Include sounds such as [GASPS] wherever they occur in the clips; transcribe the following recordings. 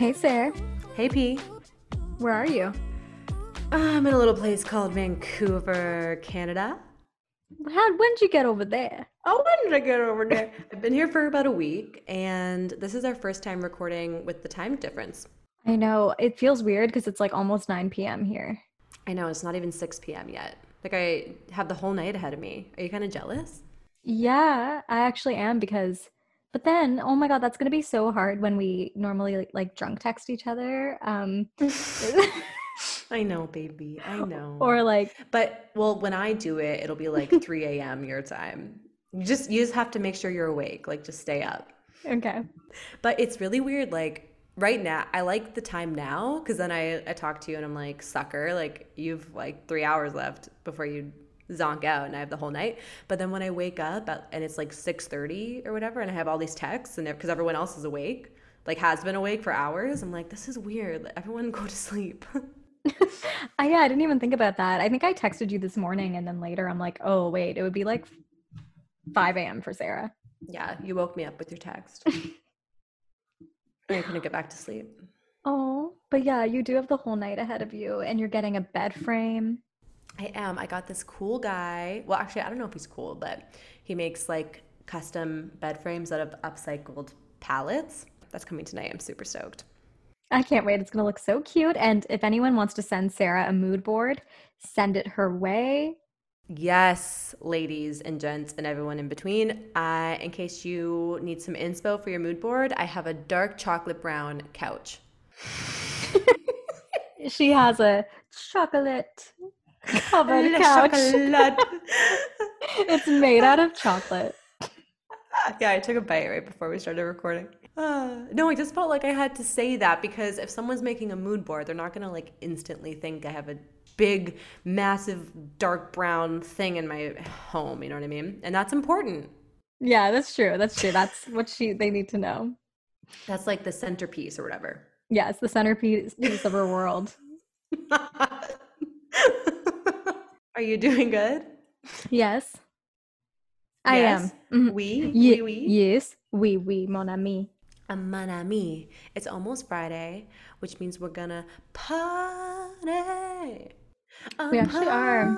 Hey, Sarah. Hey, P. Where are you? I'm in a little place called Vancouver, Canada. How, when did you get over there? Oh, when did I get over there? [LAUGHS] I've been here for about a week, and this is our first time recording with the time difference. I know. It feels weird because it's like almost 9 p.m. here. I know, it's not even 6 p.m. yet. Like, I have the whole night ahead of me. Are you kind of jealous? Yeah, I actually am because, but then, oh my God, that's going to be so hard when we normally like, like drunk text each other. Um, [LAUGHS] I know, baby. I [LAUGHS] know. or like, But well, when I do it, it'll be like [LAUGHS] 3 a.m. your time. You just you just have to make sure you're awake. Like just stay up. okay. But it's really weird. Like right now, I like the time now because then I I talk to you and I'm like sucker. Like you've like three hours left before you zonk out and I have the whole night. But then when I wake up at, and it's like 6:30 or whatever, and I have all these texts and because everyone else is awake, like has been awake for hours, I'm like this is weird. Everyone go to sleep. [LAUGHS] I, yeah, I didn't even think about that. I think I texted you this morning and then later I'm like, oh, wait, it would be like 5 a.m. for Sarah. yeah, you woke me up with your text. [LAUGHS] I couldn't get back to sleep. Oh, but yeah, you do have the whole night ahead of you and you're getting a bed frame. I am. I got this cool guy. Well, actually, I don't know if he's cool, but he makes like custom bed frames out of upcycled pallets. That's coming tonight. I'm super stoked. I can't wait. It's going to look so cute. And if anyone wants to send Sarah a mood board, send it her way. Yes, ladies and gents and everyone in between. Uh, in case you need some inspo for your mood board, I have a dark chocolate brown couch. [LAUGHS] She has a chocolate covered couch. chocolat. [LAUGHS] it's made out of chocolate. [LAUGHS] yeah, I took a bite right before we started recording. Uh, [SIGHS] no, I just felt like I had to say that because if someone's making a mood board, they're not gonna like instantly think I have a big, massive, dark brown thing in my home. You know what I mean? And that's important. Yeah, that's true. That's true. That's what she they need to know. That's like the centerpiece or whatever. Yeah, it's the centerpiece of her world. [LAUGHS] Are you [LAUGHS] doing good? Yes. I Yes? am. Mhm. We, Ye- we, we. Yes. Oui, oui, mon ami. A mon ami. It's almost Friday, which means we're gonna party. A We actually are.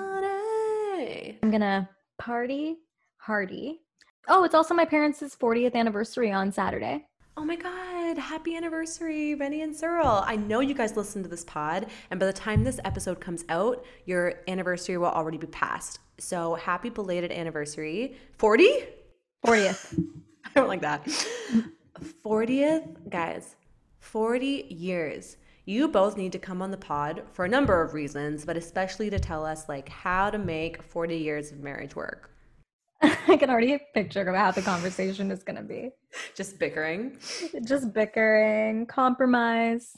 I'm gonna party hardy. Oh, it's also my parents' 40th anniversary on Saturday. Oh my God, happy anniversary, Rennie and Cyril. I know you guys listen to this pod, and by the time this episode comes out, your anniversary will already be past. So happy belated anniversary. 40? 40th. [LAUGHS] I don't like that. 40th, guys, 40 years. You both need to come on the pod for a number of reasons, but especially to tell us like how to make 40 years of marriage work. [LAUGHS] I can already picture how the conversation is gonna be. Just bickering, Just bickering, compromise,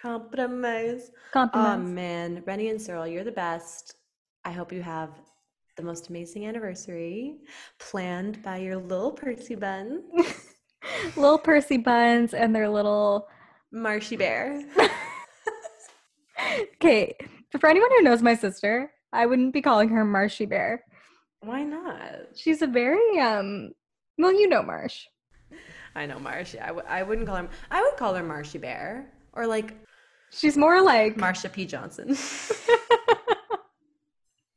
compromise. Compromise. Oh man, Rennie and Cyril, you're the best. I hope you have the most amazing anniversary planned by your little Percy bun, [LAUGHS] little Percy buns and their little. Marshy Bear. [LAUGHS] Okay, for anyone who knows my sister, I wouldn't be calling her Marshy Bear. Why not? She's a very um. Well, you know Marsh. I know Marshy. I w- I wouldn't call her. I would call her Marshy Bear or like She's more like Marsha P. Johnson.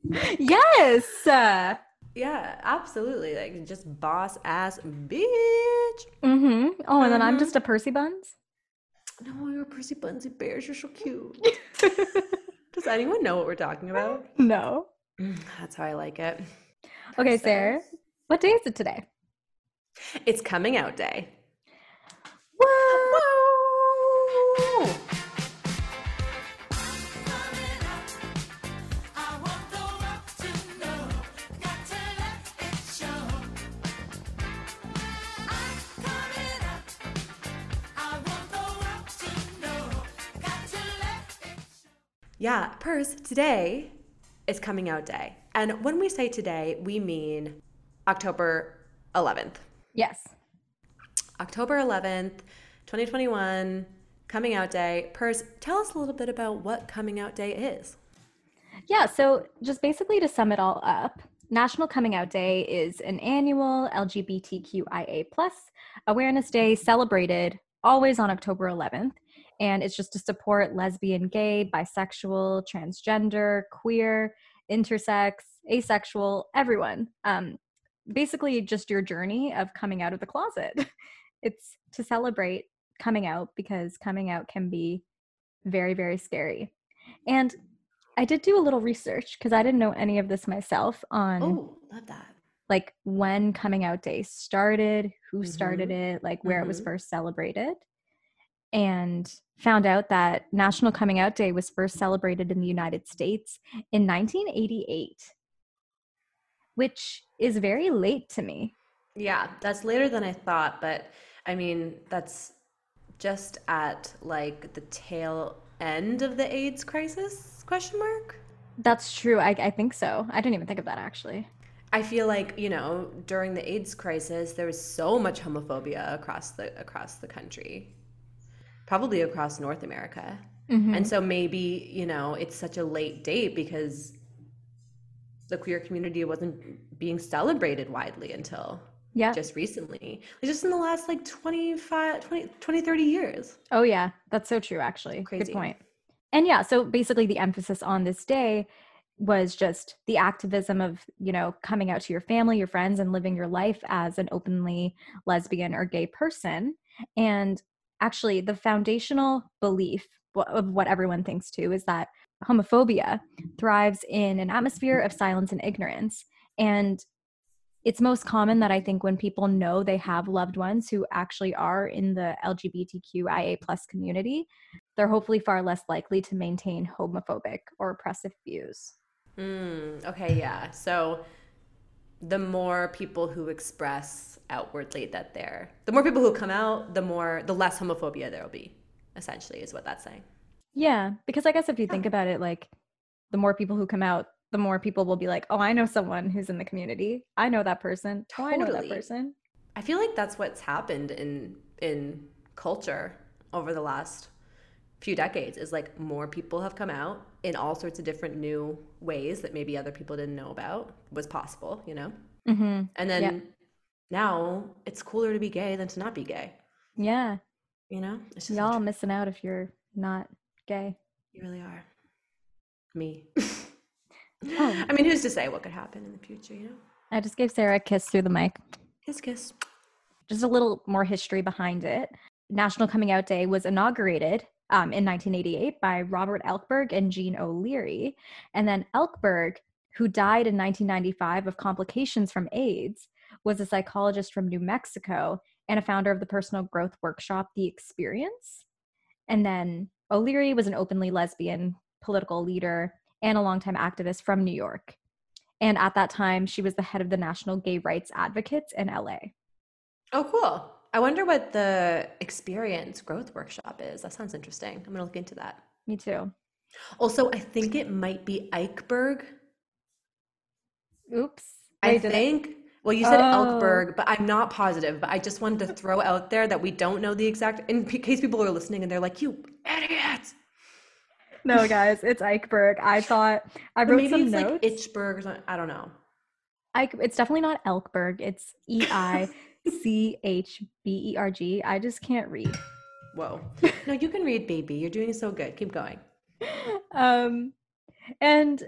[LAUGHS] yes. uh, Yeah, absolutely. Like just boss ass bitch. Mm-hmm. Oh, and then I'm Mhm. just a Percy Buns. No, you're a Percy Bunsy Bears. You're so cute. [LAUGHS] Does anyone know what we're talking about? no. Mm, That's how I like it. Okay, Sarah. What day is it today? It's coming out day. Woo! Yeah, Purse, today is coming out day. And when we say today, we mean October 11th. Yes. October 11th, 2021, coming out day. Purse, tell us a little bit about what coming out day is. Yeah, so just basically to sum it all up, National Coming Out Day is an annual LGBTQIA plus awareness day celebrated always on October 11th. And it's just to support lesbian, gay, bisexual, transgender, queer, intersex, asexual, everyone. Um, basically, just your journey of coming out of the closet. [LAUGHS] it's to celebrate coming out because coming out can be very, very scary. And I did do a little research because I didn't know any of this myself on Oh, love that. like when coming out day started, who started Mhm. it, like where it was Mhm. first celebrated, and found out that National Coming Out Day was first celebrated in the United States in 1988, which is very late to me. Yeah, that's later than I thought, but I mean, that's just at like the tail end of the AIDS crisis? Question mark. That's true. I, I think so. I didn't even think of that actually. I feel like, you know, during the AIDS crisis, there was so much homophobia across the across the country. Probably across North America. Mhm. And so maybe, you know, it's such a late date because the queer community wasn't being celebrated widely until yeah. just recently. Just in the last like 25, 20, 20 30 years. Oh yeah, that's so true actually. Crazy. Good point. And yeah, so basically the emphasis on this day was just the activism of, you know, coming out to your family, your friends and living your life as an openly lesbian or gay person. And actually the foundational belief of what everyone thinks too is that homophobia thrives in an atmosphere of silence and ignorance. And it's most common that I think when people know they have loved ones who actually are in the LGBTQIA plus community, they're hopefully far less likely to maintain homophobic or oppressive views. Mm, okay, yeah. So the more people who express outwardly that they're, the more people who come out, the more, the less homophobia there will be, essentially, is what that's saying. Yeah, because I guess if you think about it, like the more people who come out, the more people will be like, oh, I know someone who's in the community. I know that person. Oh, I know that person. I feel like that's what's happened in in culture over the last few decades is like more people have come out in all sorts of different new ways that maybe other people didn't know about was possible, you know? Mm-hmm. And then Yeah. now it's cooler to be gay than to not be gay, Yeah. you know? It's just Y'all missing out if you're not gay. You really are. Me. [LAUGHS] Oh. I mean, who's to say what could happen in the future, you know? I just gave Sarah a kiss through the mic. Kiss, kiss. just a little more history behind it. National Coming Out Day was inaugurated um, in 1988 by Robert Elkberg and Jean O'Leary. And then Elkberg, who died in 1995 of complications from AIDS, was a psychologist from New Mexico and a founder of the personal growth workshop, The Experience. And then O'Leary was an openly lesbian political leader and a longtime activist from New York. And at that time, she was the head of the National Gay Rights Advocates in LA. Oh, cool. I wonder what the experience growth workshop is. That sounds interesting. I'm going to look into that. Me too. Also, I think it might be Eichberg. Oops. I think. Well, you said Oh. Elkberg, but I'm not positive. But I just wanted to throw out there that we don't know the exact, in case people are listening and they're like, "You idiots!" No, guys, it's Eichberg. I [LAUGHS] thought I wrote maybe some it's notes. like Itchberg or something. I don't know. Eich, it's definitely not Elkberg. It's E I [LAUGHS] C H B E R G. I just can't read. Whoa. [LAUGHS] No, you can read, baby. You're doing so good. Keep going. Um, and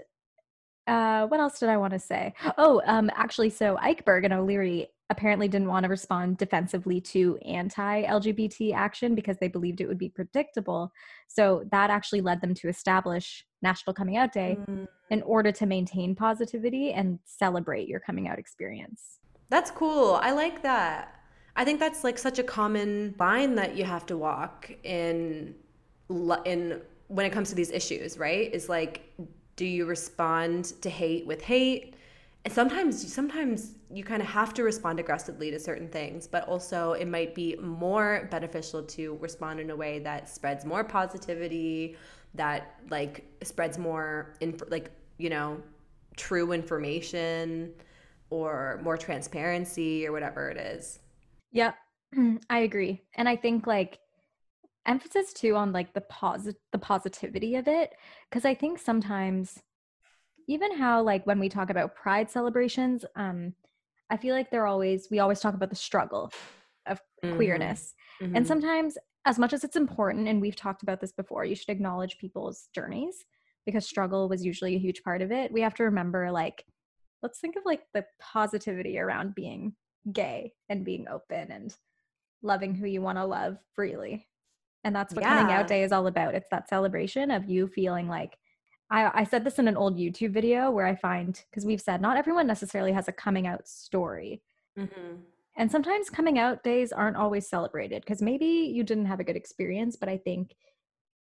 uh, what else did I want to say? Oh, um, actually, so Eichberg and O'Leary apparently didn't want to respond defensively to anti-LGBT action because they believed it would be predictable. So that actually led them to establish National Coming Out Day mm. in order to maintain positivity and celebrate your coming out experience. That's cool. I like that. I think that's like such a common line that you have to walk in in when it comes to these issues, right? Is like do you respond to hate with hate? And sometimes sometimes you kind of have to respond aggressively to certain things, but also it might be more beneficial to respond in a way that spreads more positivity, that like spreads more in like, you know, true information or more transparency or whatever it is. Yep. [CLEARS THROAT] I agree. And I think like emphasis too on like the posit the positivity of it because I think sometimes even how like when we talk about pride celebrations um I feel like they're always we always talk about the struggle of mm-hmm. queerness. Mm-hmm. And sometimes as much as it's important and we've talked about this before, you should acknowledge people's journeys because struggle was usually a huge part of it. We have to remember like let's think of like the positivity around being gay and being open and loving who you want to love freely. And that's what yeah. coming out day is all about. It's that celebration of you feeling like I, I said this in an old YouTube video where I find because we've said not everyone necessarily has a coming out story. Mm-hmm. And sometimes coming out days aren't always celebrated because maybe you didn't have a good experience, but I think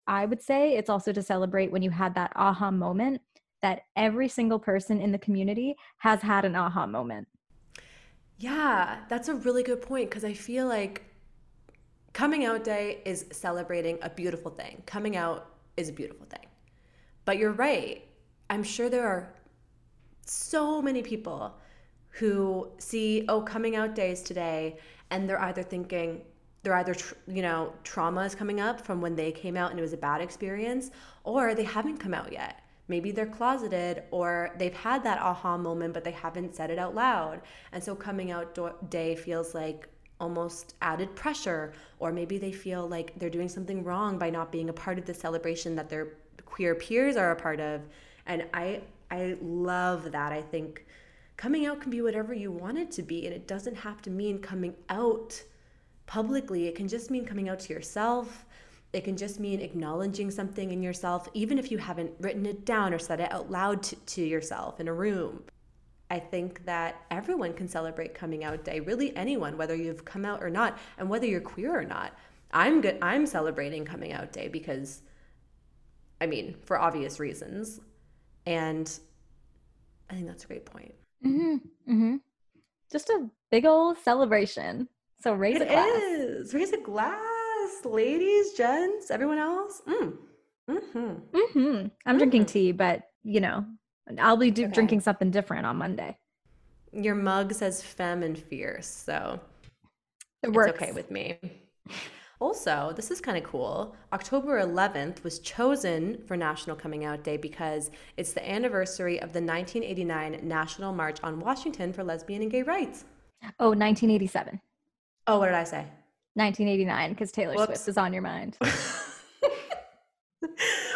I would say it's also to celebrate when you had that aha moment that every single person in the community has had an aha moment. Yeah, that's a really good point because I feel like coming out day is celebrating a beautiful thing. Coming out is a beautiful thing. But you're right. I'm sure there are so many people who see, oh, coming out days today, and they're either thinking, they're either, you know, trauma is coming up from when they came out and it was a bad experience, or they haven't come out yet. Maybe they're closeted or they've had that aha moment, but they haven't said it out loud. And so coming out do- day feels like almost added pressure, or maybe they feel like they're doing something wrong by not being a part of the celebration that their queer peers are a part of. And I, I love that. I think coming out can be whatever you want it to be, and it doesn't have to mean coming out publicly. It can just mean coming out to yourself it can just mean acknowledging something in yourself, even if you haven't written it down or said it out loud to, to yourself in a room. I think that everyone can celebrate coming out day, really anyone, whether you've come out or not, and whether you're queer or not. I'm good I'm celebrating coming out day because I mean, for obvious reasons. And I think that's a great point. Mm-hmm. Mm-hmm. Just a big old celebration. So raise it a glass. Is. Raise a glass ladies, gents, everyone else. Mm. Mm-hmm. Mm-hmm. I'm mm-hmm. drinking tea, but you know, I'll be do- okay. drinking something different on Monday. Your mug says femme and fierce, so it works. okay with me. Also, this is kind of cool. October 11th was chosen for National Coming Out Day because it's the anniversary of the 1989 National March on Washington for Lesbian and Gay Rights. Oh, 1987. Oh, what did I say? 1989 because Taylor Whoops. Swift is on your mind. [LAUGHS]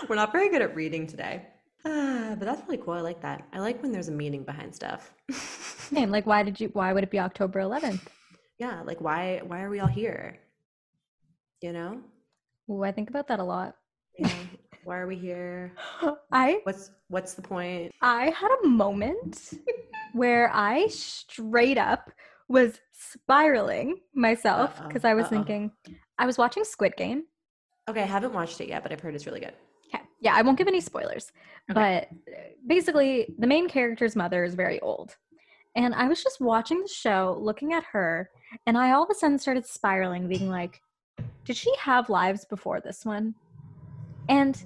We're not very good at reading today. Uh, but that's really cool. I like that. I like when there's a meaning behind stuff. [LAUGHS] Same. Like, why did you? Why would it be October 11th? Yeah. Like, why? Why are we all here? You know. Ooh, I think about that a lot. Yeah. [LAUGHS] Why are we here? [GASPS] I. What's What's the point? I had a moment where I straight up was spiraling myself because I was Uh-oh. thinking I was watching Squid Game. Okay, I haven't watched it yet, but I've heard it's really good. Okay. Yeah, I won't give any spoilers. Okay. But uh, basically, the main character's mother is very old. And I was just watching the show, looking at her, and I all of a sudden started spiraling, being like, did she have lives before this one? And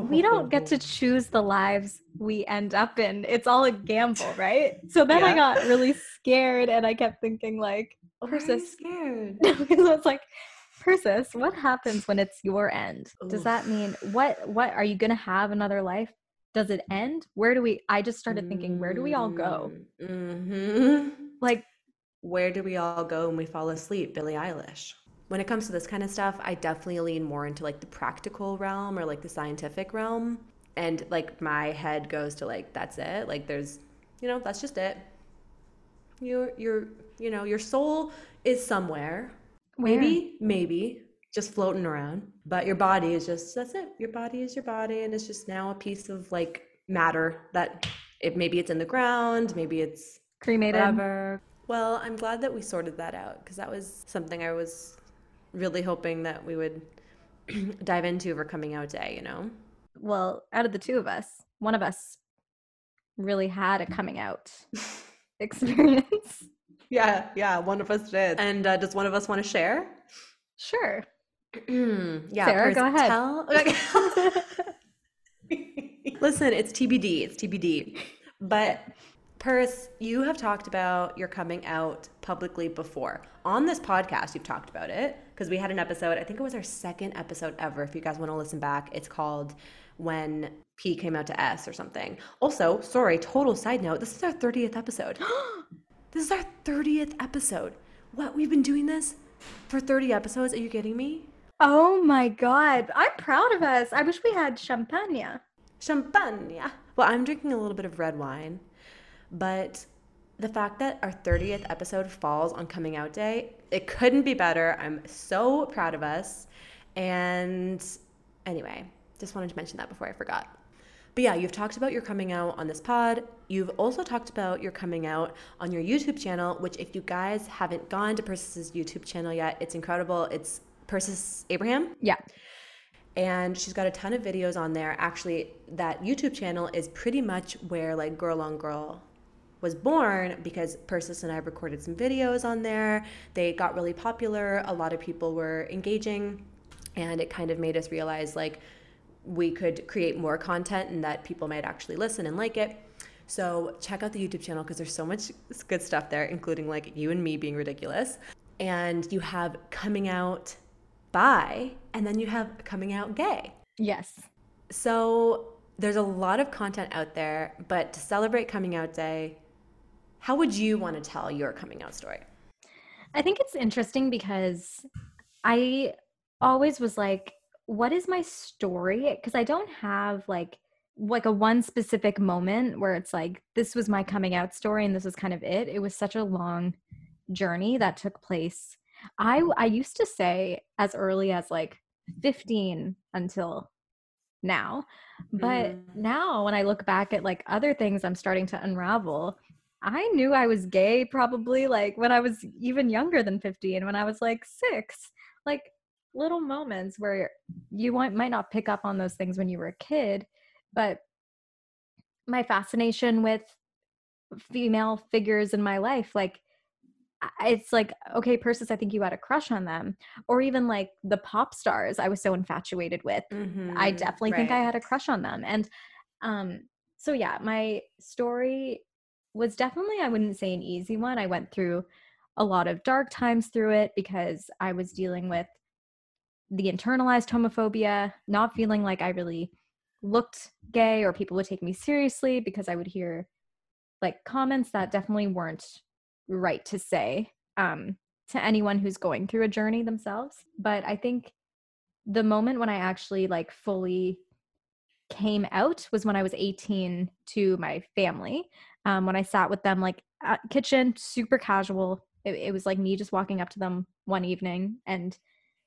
we don't get to choose the lives we end up in. It's all a gamble, right? So then yeah. I got really scared and I kept thinking like, Persis scared. [LAUGHS] because I was like, Persis, what happens when it's your end? Oof. Does that mean what what are you gonna have another life? Does it end? Where do we I just started thinking, where do we all go? Mm-hmm. Like where do we all go when we fall asleep? Billie Eilish when it comes to this kind of stuff, I definitely lean more into like the practical realm or like the scientific realm. and like my head goes to like that's it like there's you know that's just it your your you know your soul is somewhere Where? maybe maybe just floating around but your body is just that's it your body is your body and it's just now a piece of like matter that it maybe it's in the ground maybe it's Cremated. whatever well i'm glad that we sorted that out because that was something i was really hoping that we would [CLEARS THROAT] dive into for coming out day you know Well, out of the two of us, one of us really had a coming out [LAUGHS] experience. yeah yeah one of us did and uh, does one of us want to share Sure. [CLEARS THROAT] yeah Sarah, Pers, go ahead. tell- [LAUGHS] [LAUGHS] Listen, it's TBD. It's TBD. But Purse, you have talked about your coming out publicly before. On this podcast, you've talked about it because we had an episode, I think it was our second episode ever. If you guys want to listen back, it's called When P Came Out to S or something. Also, sorry, total side note, this is our 30th episode. [GASPS] this is our 30th episode. What? We've been doing this for 30 episodes? Are you kidding me? oh my god. I'm proud of us. I wish we had champagne. Champagne. Well, I'm drinking a little bit of red wine, but the fact that our 30th episode falls on coming out day, it couldn't be better. I'm so proud of us. And anyway, just wanted to mention that before I forgot. But yeah, you've talked about your coming out on this pod. You've also talked about your coming out on your YouTube channel, which, if you guys haven't gone to Persis' YouTube channel yet, it's incredible. It's Persis Abraham Yeah. and she's got a ton of videos on there. Actually, that YouTube channel is pretty much where like Girl on Girl was born because Persis and I recorded some videos on there. They got really popular. A lot of people were engaging, and it kind of made us realize like we could create more content and that people might actually listen and like it. So check out the YouTube channel because there's so much good stuff there, including like you and me being ridiculous. And you have coming out bi, and then you have coming out gay. Yes. So there's a lot of content out there, but to celebrate coming out day, how would you want to tell your coming out story? I think it's interesting because I always was like, what is my story? Because I don't have like like a one specific moment where it's like this was my coming out story and this was kind of it. It was such a long journey that took place. I I used to say as early as like 15 until now. But Mm. now when I look back at like other things I'm starting to unravel, I knew I was gay probably like when I was even younger than 15, when I was like six. Like little moments where you might, might not pick up on those things when you were a kid, but my fascination with female figures in my life, like it's like, okay, Persis, I think you had a crush on them. Or even like the pop stars I was so infatuated with. I definitely think I had a crush on them. And um, so, yeah, my story was definitely, I wouldn't say an easy one. I went through a lot of dark times through it because I was dealing with the internalized homophobia, not feeling like I really looked gay or people would take me seriously because I would hear like comments that definitely weren't right to say um, to anyone who's going through a journey themselves. But I think the moment when I actually like fully came out was when I was 18 to my family. Um, when I sat with them like kitchen, super casual. It, it was like me just walking up to them one evening and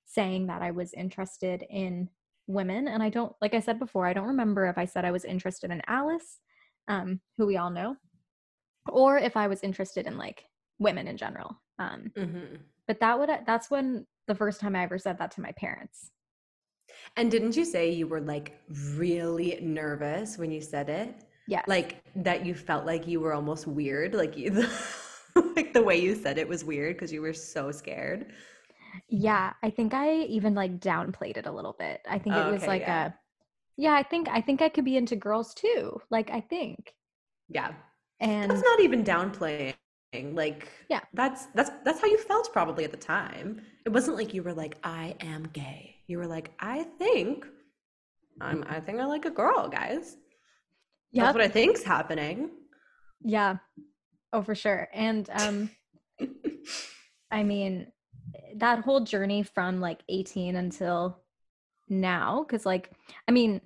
saying that I was interested in women. And I don't, like I said before, I don't remember if I said I was interested in Alice, um, who we all know, or if I was interested in like women in general. Um, hmm but that would that's when the first time I ever said that to my parents. And didn't you say you were like really nervous when you said it? Yeah. Like that you felt like you were almost weird, like you, [LAUGHS] like the way you said it was weird because you were so scared. Yeah, I think I even like downplayed it a little bit. I think it was Okay, like yeah. a yeah, I think I think I could be into girls too. Like I think. Yeah. And That's not even downplaying. Like Yeah. that's that's that's how you felt probably at the time. It wasn't like you were like I am gay. You were like I think I'm I think I like a girl, guys. yeah, That's what I think's happening. yeah. Oh, for sure. And um I mean that whole journey from like 18 until now cuz like I mean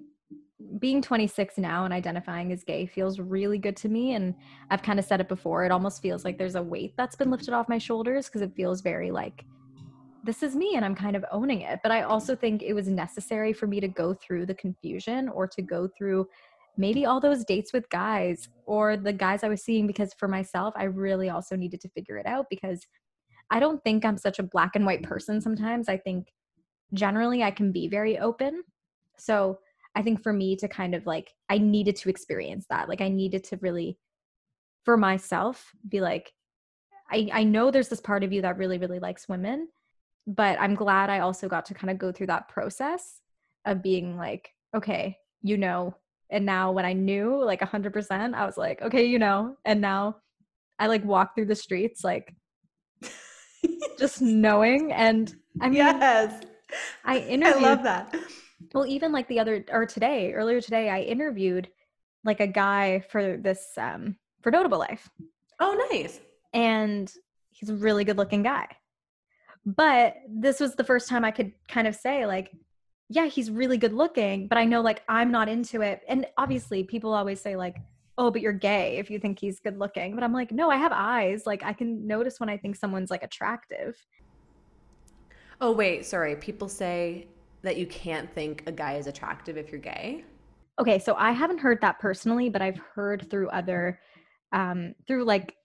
being 26 now and identifying as gay feels really good to me and i've kind of said it before it almost feels like there's a weight that's been lifted off my shoulders because it feels very like this is me and i'm kind of owning it but i also mm-hmm. think it was necessary for me to go through the confusion or to go through maybe all those dates with guys or the guys i was seeing because for myself i really also needed to figure it out because i don't think i'm such a black and white person sometimes. I think generally i can be very open. So I think for me to kind of like, I needed to experience that. Like, I needed to really, for myself, be like, I, I know there's this part of you that really, really likes women, but I'm glad I also got to kind of go through that process of being like, okay, you know, and now when I knew like 100%, I was like, okay, you know, and now I like walk through the streets like [LAUGHS] just knowing. And I mean, yes, I interviewed. I love that well even like the other or today earlier today i interviewed like a guy for this um for notable life oh nice and he's a really good looking guy but this was the first time i could kind of say like yeah he's really good looking but i know like i'm not into it. And obviously people always say like oh but you're gay if you think he's good looking. But i'm like no i have eyes. Like i can notice when i think someone's like attractive. Oh wait sorry. People say that you can't think a guy is attractive if you're gay? Okay, so I haven't heard that personally, but I've heard through other um through like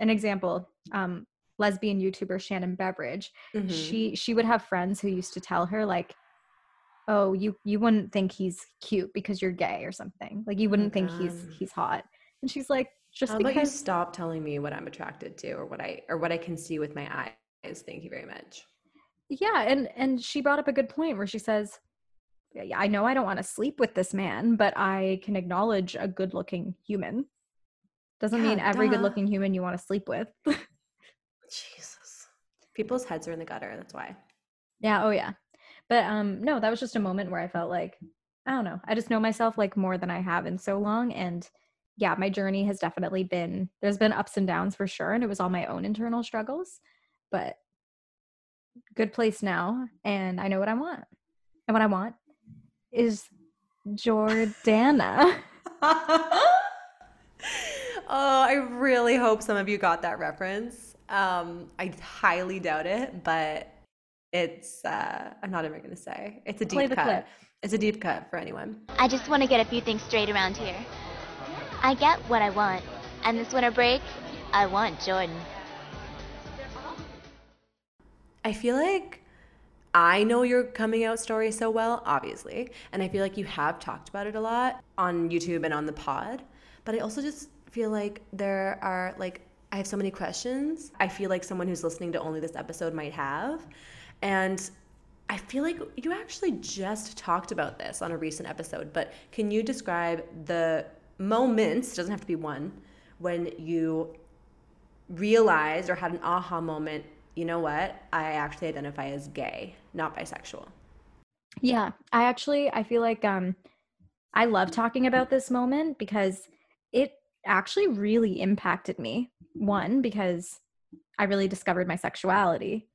an example, um lesbian YouTuber Shannon Beveridge. Mm-hmm. She she would have friends who used to tell her like oh, you you wouldn't think he's cute because you're gay or something. Like you wouldn't oh think he's he's hot. And she's like just How because about you stop telling me what I'm attracted to or what I or what I can see with my eyes. Thank you very much yeah and and she brought up a good point where she says yeah, i know i don't want to sleep with this man but i can acknowledge a good looking human doesn't yeah, mean every good looking human you want to sleep with [LAUGHS] jesus people's heads are in the gutter that's why yeah oh yeah but um no that was just a moment where i felt like i don't know i just know myself like more than i have in so long and yeah my journey has definitely been there's been ups and downs for sure and it was all my own internal struggles but good place now and I know what I want. And what I want is Jordana. [LAUGHS] oh, I really hope some of you got that reference. Um, I highly doubt it, but it's uh, I'm not even gonna say. It's a deep cut. Clip. It's a deep cut for anyone. I just want to get a few things straight around here. I get what I want, and this winter break, I want Jordan. I feel like I know your coming out story so well, obviously, and I feel like you have talked about it a lot on YouTube and on the pod. But I also just feel like there are like I have so many questions. I feel like someone who's listening to only this episode might have. And I feel like you actually just talked about this on a recent episode, but can you describe the moments, doesn't have to be one, when you realized or had an aha moment you know what? I actually identify as gay, not bisexual. Yeah, I actually I feel like um I love talking about this moment because it actually really impacted me. One because I really discovered my sexuality.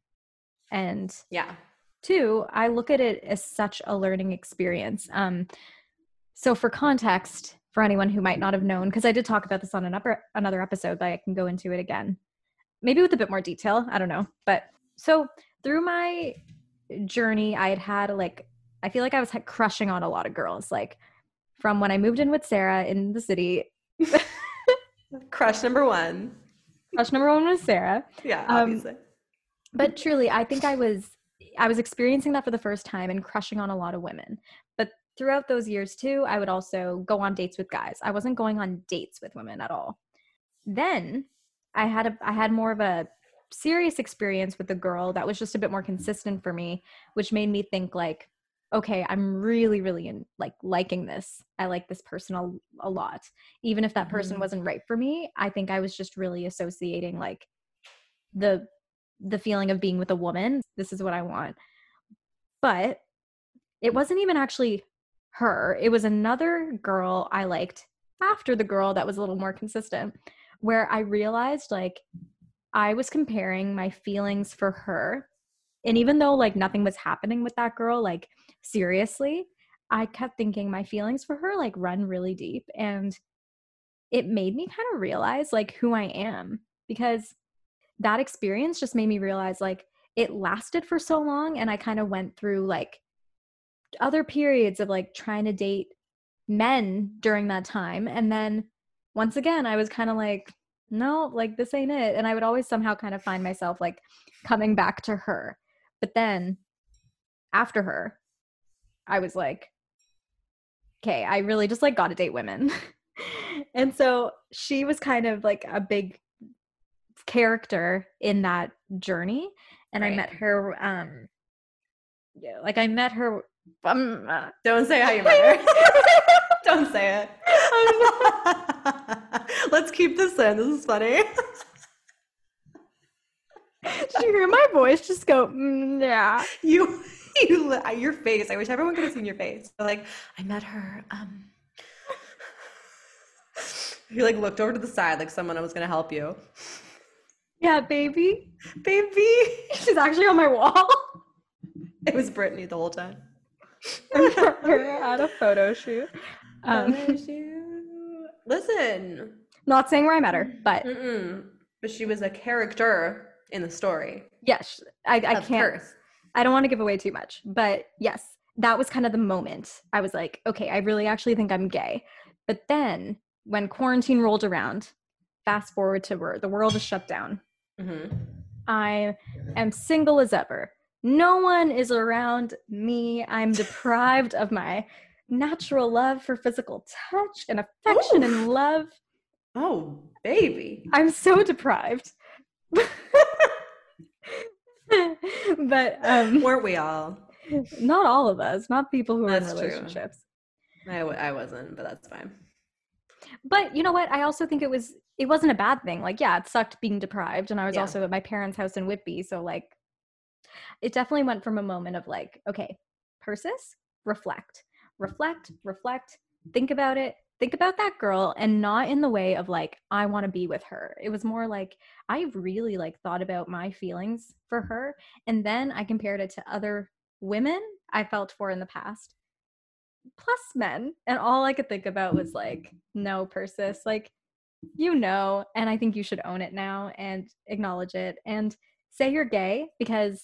And yeah. Two, I look at it as such a learning experience. Um so for context, for anyone who might not have known because I did talk about this on an upper, another episode, but I can go into it again maybe with a bit more detail. I don't know. But so through my journey, I had had like, I feel like I was crushing on a lot of girls. Like from when I moved in with Sarah in the city. [LAUGHS] Crush number one. Crush number one was Sarah. Yeah, um, obviously. Um, but truly, I think I was I was experiencing that for the first time and crushing on a lot of women. But throughout those years too, I would also go on dates with guys. I wasn't going on dates with women at all. Then I had a I had more of a serious experience with a girl that was just a bit more consistent for me, which made me think like, okay, I'm really, really in like liking this. I like this person a, a lot. Even if that person mm-hmm. wasn't right for me, I think I was just really associating like the the feeling of being with a woman. This is what I want. But it wasn't even actually her. It was another girl I liked after the girl that was a little more consistent where I realized like I was comparing my feelings for her. And even though like nothing was happening with that girl, like seriously, I kept thinking my feelings for her like run really deep and it made me kind of realize like who I am because that experience just made me realize like it lasted for so long and I kind of went through like other periods of like trying to date men during that time and then once again I was kind of like no like this ain't it and I would always somehow kind of find myself like coming back to her but then after her I was like okay I really just like got to date women. [LAUGHS] And so she was kind of like a big character in that journey and right. i met her um yeah, like i met her um, uh, don't say how you met her. [LAUGHS] Don't say it. [LAUGHS] Let's keep this in. This is funny [LAUGHS] did you hear my voice just go mm, yeah you [LAUGHS] you your face i wish everyone could have seen your face like i met her um [LAUGHS] you like looked over to the side like someone was gonna help you. Yeah, baby. Baby. She's actually on my wall. It was Brittany the whole time. We're at a photo shoot. Um, photo shoot. Listen. Not saying where I met her, but Mm-mm. but she was a character in the story. Yes, I, I can't. I don't want to give away too much, but yes, that was kind of the moment. I was like, okay, I really actually think I'm gay. But then when quarantine rolled around, fast forward to where the world is shut down. Mm-hmm. I am single as ever. No one is around me. I'm deprived of my natural love for physical touch and affection Ooh. and love. Oh, baby. I'm so deprived. [LAUGHS] [LAUGHS] but um weren't we all? Not all of us, not people who that's are in relationships. True. I, w- I wasn't, but that's fine but you know what i also think it was it wasn't a bad thing like yeah it sucked being deprived and i was yeah. also at my parents house in whitby so like it definitely went from a moment of like okay persis reflect reflect reflect think about it think about that girl and not in the way of like i want to be with her it was more like i really like thought about my feelings for mm-hmm. her and then i compared it to other women i felt for in the past plus men. And all I could think about was like, no, Persis, like, you know, and I think you should own it now and acknowledge it and say you're gay because,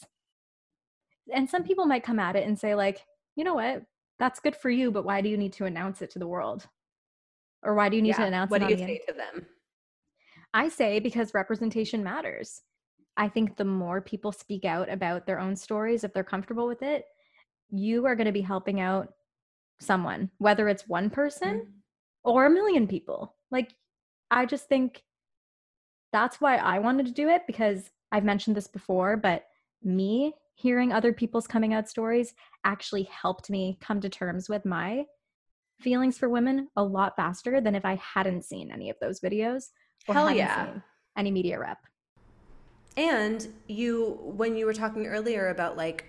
and some people might come at it and say, like, you know what, that's good for you, but why do you need to announce it to the world? Or why do you need yeah. to announce what it? What do you say to them? I say because representation matters. I think the more people speak out about their own stories, if they're comfortable with it, you are going to be helping out someone, whether it's one person mm-hmm. or a million people. Like, I just think that's why I wanted to do it because I've mentioned this before, but me hearing other people's coming out stories actually helped me come to terms with my feelings for women a lot faster than if I hadn't seen any of those videos or Hell yeah. any media rep. And you, when you were talking earlier about like,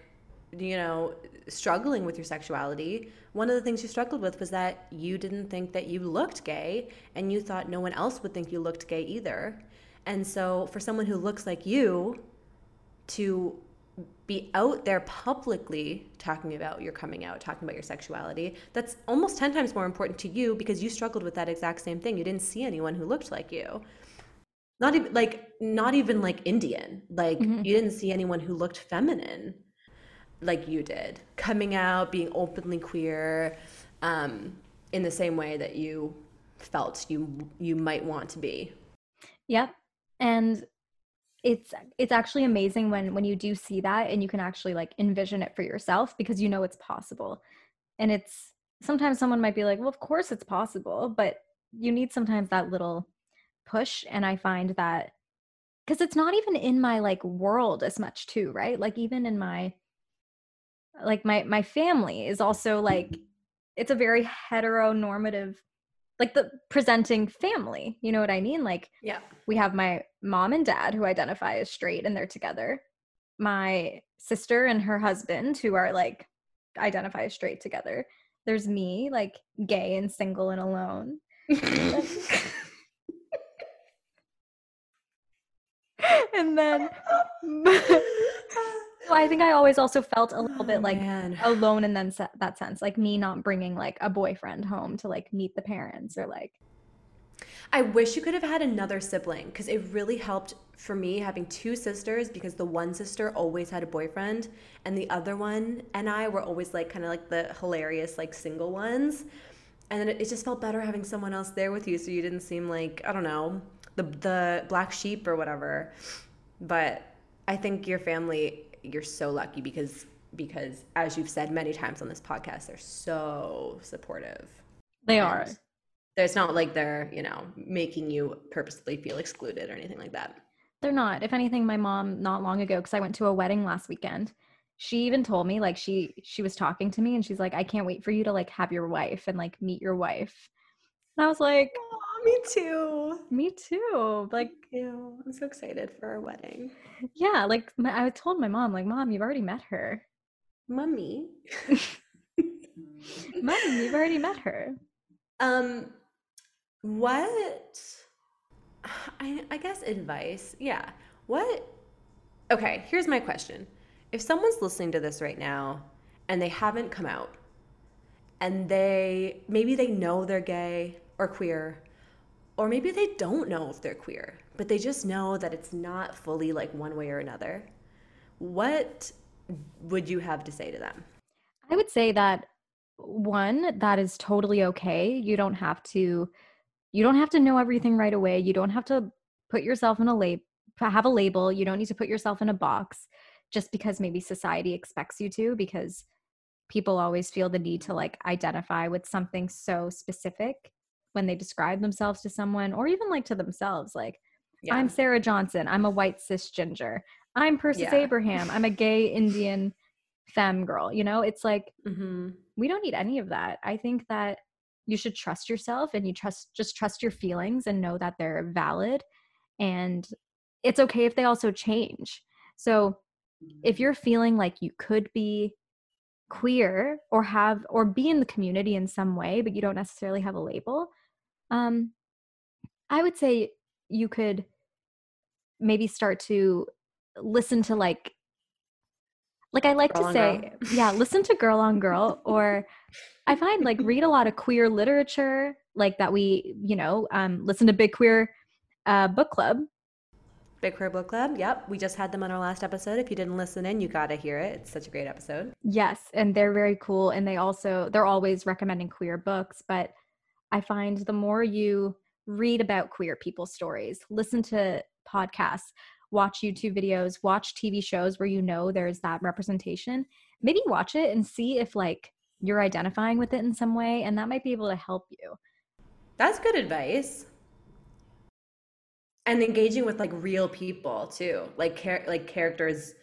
you know, struggling with your sexuality, one of the things you struggled with was that you didn't think that you looked gay and you thought no one else would think you looked gay either. And so for someone who looks like you to be out there publicly talking about your coming out, talking about your sexuality, that's almost 10 times more important to you because you struggled with that exact same thing. You didn't see anyone who looked like you. Not even like not even like Indian. Like mm-hmm. you didn't see anyone who looked feminine like you did, coming out, being openly queer, um, in the same way that you felt you you might want to be. Yep, and it's it's actually amazing when when you do see that and you can actually like envision it for yourself because you know it's possible, and it's sometimes someone might be like, well, of course it's possible, but you need sometimes that little push, and I find that because it's not even in my like world as much too right? Like even in my like my my family is also like it's a very heteronormative like the presenting family you know what i mean? Like yeah. we have my mom and dad who identify as straight and they're together. My sister and her husband who are like identify as straight together. There's me like gay and single and alone. [LAUGHS] And then [LAUGHS] Well, I think I always also felt a little bit Oh, like alone in then that sense, like me not bringing like a boyfriend home to like meet the parents or like I wish you could have had another sibling because it really helped for me having two sisters because the one sister always had a boyfriend and the other one and I were always like kind of like the hilarious like single ones. And then it, just felt better having someone else there with you so you didn't seem like, I don't know, the the black sheep or whatever. But I think your family you're so lucky because because as you've said many times on this podcast they're so supportive. they And are. It's not like they're, you know, making you purposely feel excluded or anything like that. They're not. If anything, my mom not long ago, because I went to a wedding last weekend, she even told me like she she was talking to me and she's like, I can't wait for you to like have your wife and like meet your wife. And I was like, Oh, me too. me too. Like, Ew, I'm so excited for our wedding. yeah, like my, I told my mom, like, mom, you've already met her. Mummy. [LAUGHS] Mom, you've already met her. [LAUGHS] Um, what? I I guess advice. Yeah. What? Okay. Here's my question: If someone's listening to this right now and they haven't come out, and they maybe they know they're gay or queer, or maybe they don't know if they're queer, but they just know that it's not fully like one way or another. What would you have to say to them? I would say that one, that is totally okay. You don't have to you don't have to know everything right away. You don't have to put yourself in a lab have a label. You don't need to put yourself in a box just because maybe society expects you to because people always feel the need to like identify with something so specific when they describe themselves to someone or even like to themselves like I'm Sarah Johnson. I'm a white cis ginger. I'm Persis Yeah. Abraham. I'm a gay Indian femme girl. You know, it's like hmm we don't need any of that. I think that you should trust yourself and you trust just trust your feelings and know that they're valid and it's okay if they also change. So if you're feeling like you could be queer or have or be in the community in some way but you don't necessarily have a label um i would say you could maybe start to listen to like like i like Girl to say Girl. yeah listen to girl on girl [LAUGHS] or i find like read a lot of queer literature like that we you know um listen to big queer uh book club Big Queer Book Club. Yep. We just had them on our last episode. If you didn't listen in, you got to hear it. It's such a great episode. Yes, and they're very cool and they also they're always recommending queer books, but I find the more you read about queer people's stories, listen to podcasts, watch YouTube videos, watch TV shows where you know there's that representation, maybe watch it and see if like you're identifying with it in some way and that might be able to help you. That's good advice. And engaging with like real people too. Like char- like characters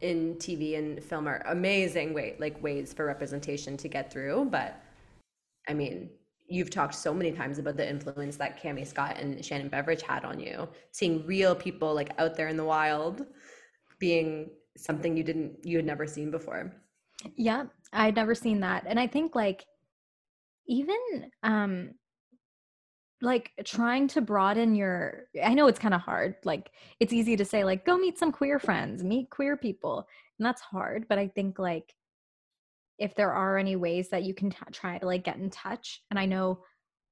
in TV and film are amazing way like ways for representation to get through, but I mean, you've talked so many times about the influence that Cammie Scott and Shannon Beveridge had on you. Seeing real people like out there in the wild being something you didn't you had never seen before. Yeah, I'd never seen that. And I think like even um like trying to broaden your I know it's kind of hard. Like it's easy to say like go meet some queer friends, meet queer people. And that's hard, but I think like if there are any ways that you can t- try to like get in touch and I know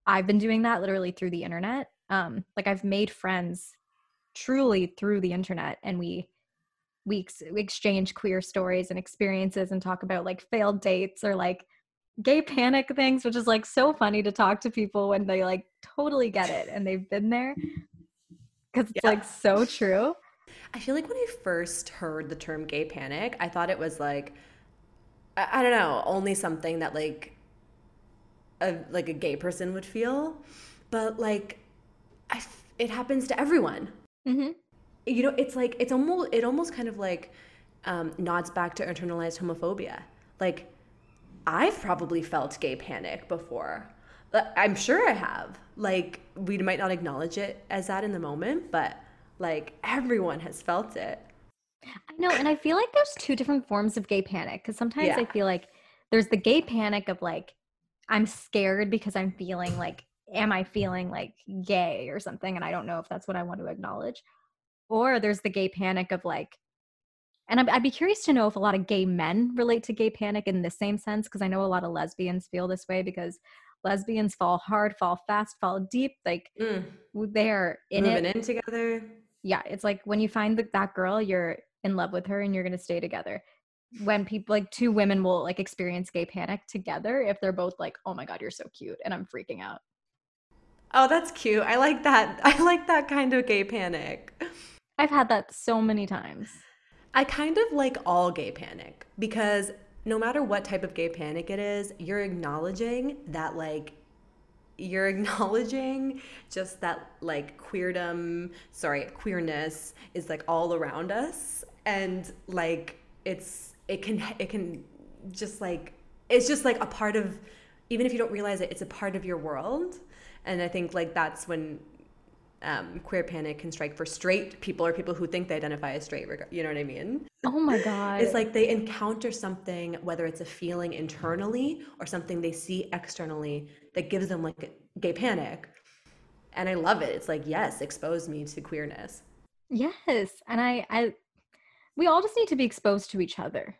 I've been doing that literally through the internet. Um like I've made friends truly through the internet and we we, exchange queer stories and experiences and talk about like failed dates or like gay panic things which is like so funny to talk to people when they like totally get it and they've been there because it's Yeah. like so true I feel like when I first heard the term gay panic, I thought it was like I, I don't know, only something that like a like a gay person would feel, but like I f- it happens to everyone. hmm You know, it's like it's almost it almost kind of like um, nods back to internalized homophobia. Like I've probably felt gay panic before. I'm sure I have. Like we might not acknowledge it as that in the moment, but like everyone has felt it. i know and i feel like there's two different forms of gay panic because sometimes i feel like there's the gay panic of like i'm scared because i'm feeling like am i feeling like gay or something and i don't know if that's what i want to acknowledge or there's the gay panic of like and I'd, I'd be curious to know if a lot of gay men relate to gay panic in the same sense because I know a lot of lesbians feel this way because lesbians fall hard, fall fast, fall deep. Like Mm. they're in Moving it. in together. Yeah, it's like when you find the, that girl, you're in love with her and you're gonna stay together. When people like two women will like experience gay panic together if they're both like, oh my god, you're so cute, and I'm freaking out. Oh, that's cute. I like that. [LAUGHS] I like that kind of gay panic. [LAUGHS] I've had that so many times. I kind of like all gay panic because no matter what type of gay panic it is, you're acknowledging that, like, you're [LAUGHS] acknowledging just that, like, queerdom, sorry, queerness is like all around us. And, like, it's, it can, it can just like, it's just like a part of, even if you don't realize it, it's a part of your world. And I think, like, that's when um, queer panic can strike for straight people or people who think they identify as straight. reg- You know what I mean? Oh my god. It's like they encounter something, whether it's a feeling internally or something they see externally, that gives them like gay panic. And I love it. It's like, yes, expose me to queerness. yes, and I, I, we all just need to be exposed to each other.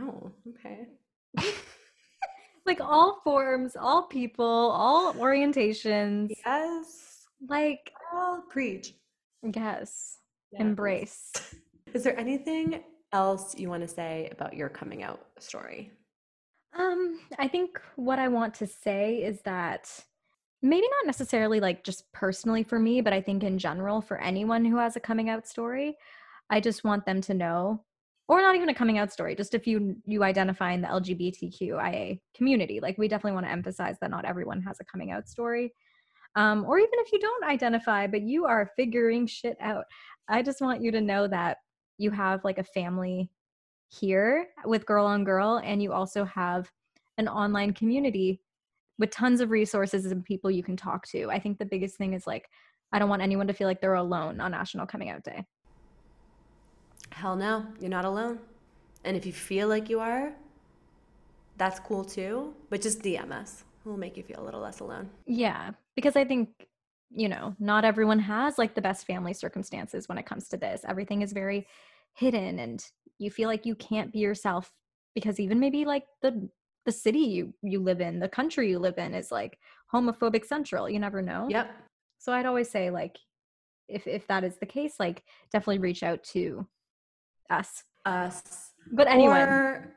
Oh, okay. [LAUGHS] like all forms, all people, all orientations. Yes. Like, I'll preach. yes, Yes. embrace. [LAUGHS] Is there anything else you want to say about your coming out story? Um, I think what I want to say is that maybe not necessarily like just personally for me, but I think in general for anyone who has a coming out story, I just want them to know or not even a coming out story, just if you you identify in the LGBTQIA community. Like we definitely want to emphasize that not everyone has a coming out story. Um, or even if you don't identify, but you are figuring shit out. I just want you to know that you have like a family here with Girl on Girl, and you also have an online community with tons of resources and people you can talk to. I think the biggest thing is like, I don't want anyone to feel like they're alone on National Coming Out Day. Hell no, you're not alone. And if you feel like you are, that's cool too. But just DM us. We'll make you feel a little less alone. Yeah, because I think, you know, not everyone has like the best family circumstances when it comes to this. Everything is very hidden and you feel like you can't be yourself because even maybe like the the city you you live in, the country you live in is like homophobic central. You never know. Yep. So I'd always say like if if that is the case, like definitely reach out to us. Us. But anyone. Or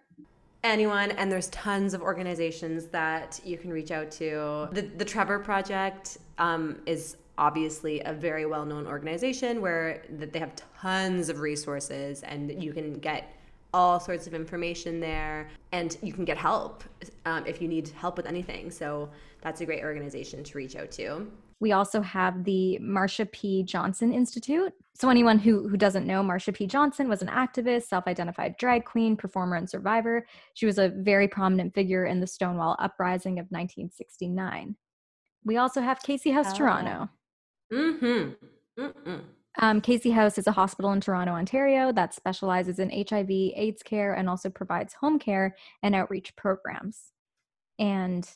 anyone. And there's tons of organizations that you can reach out to. The, the Trevor Project um, is obviously a very well known organization where that they have tons of resources and you can get all sorts of information there and you can get help um, if you need help with anything. So that's a great organization to reach out to. We also have the Marsha P. Johnson Institute. So, anyone who, who doesn't know, Marsha P. Johnson was an activist, self identified drag queen, performer, and survivor. She was a very prominent figure in the Stonewall Uprising of 1969. We also have Casey House Oh. Toronto. Mm-hmm. Mm-mm. Um, Casey House is a hospital in Toronto, Ontario that specializes in HIV, AIDS care, and also provides home care and outreach programs. And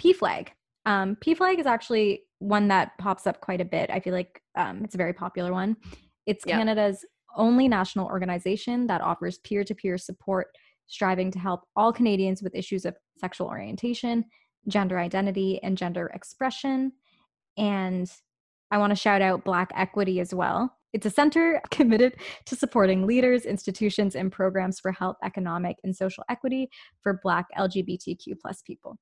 PFLAG. Um, PFLAG is actually one that pops up quite a bit. I feel like um, it's a very popular one. It's. Canada's only national organization that offers peer to peer support, striving to help all Canadians with issues of sexual orientation, gender identity, and gender expression. And I want to shout out Black Equity as well. It's a center [LAUGHS] committed to supporting leaders, institutions, and programs for health, economic, and social equity for Black LGBTQ plus people.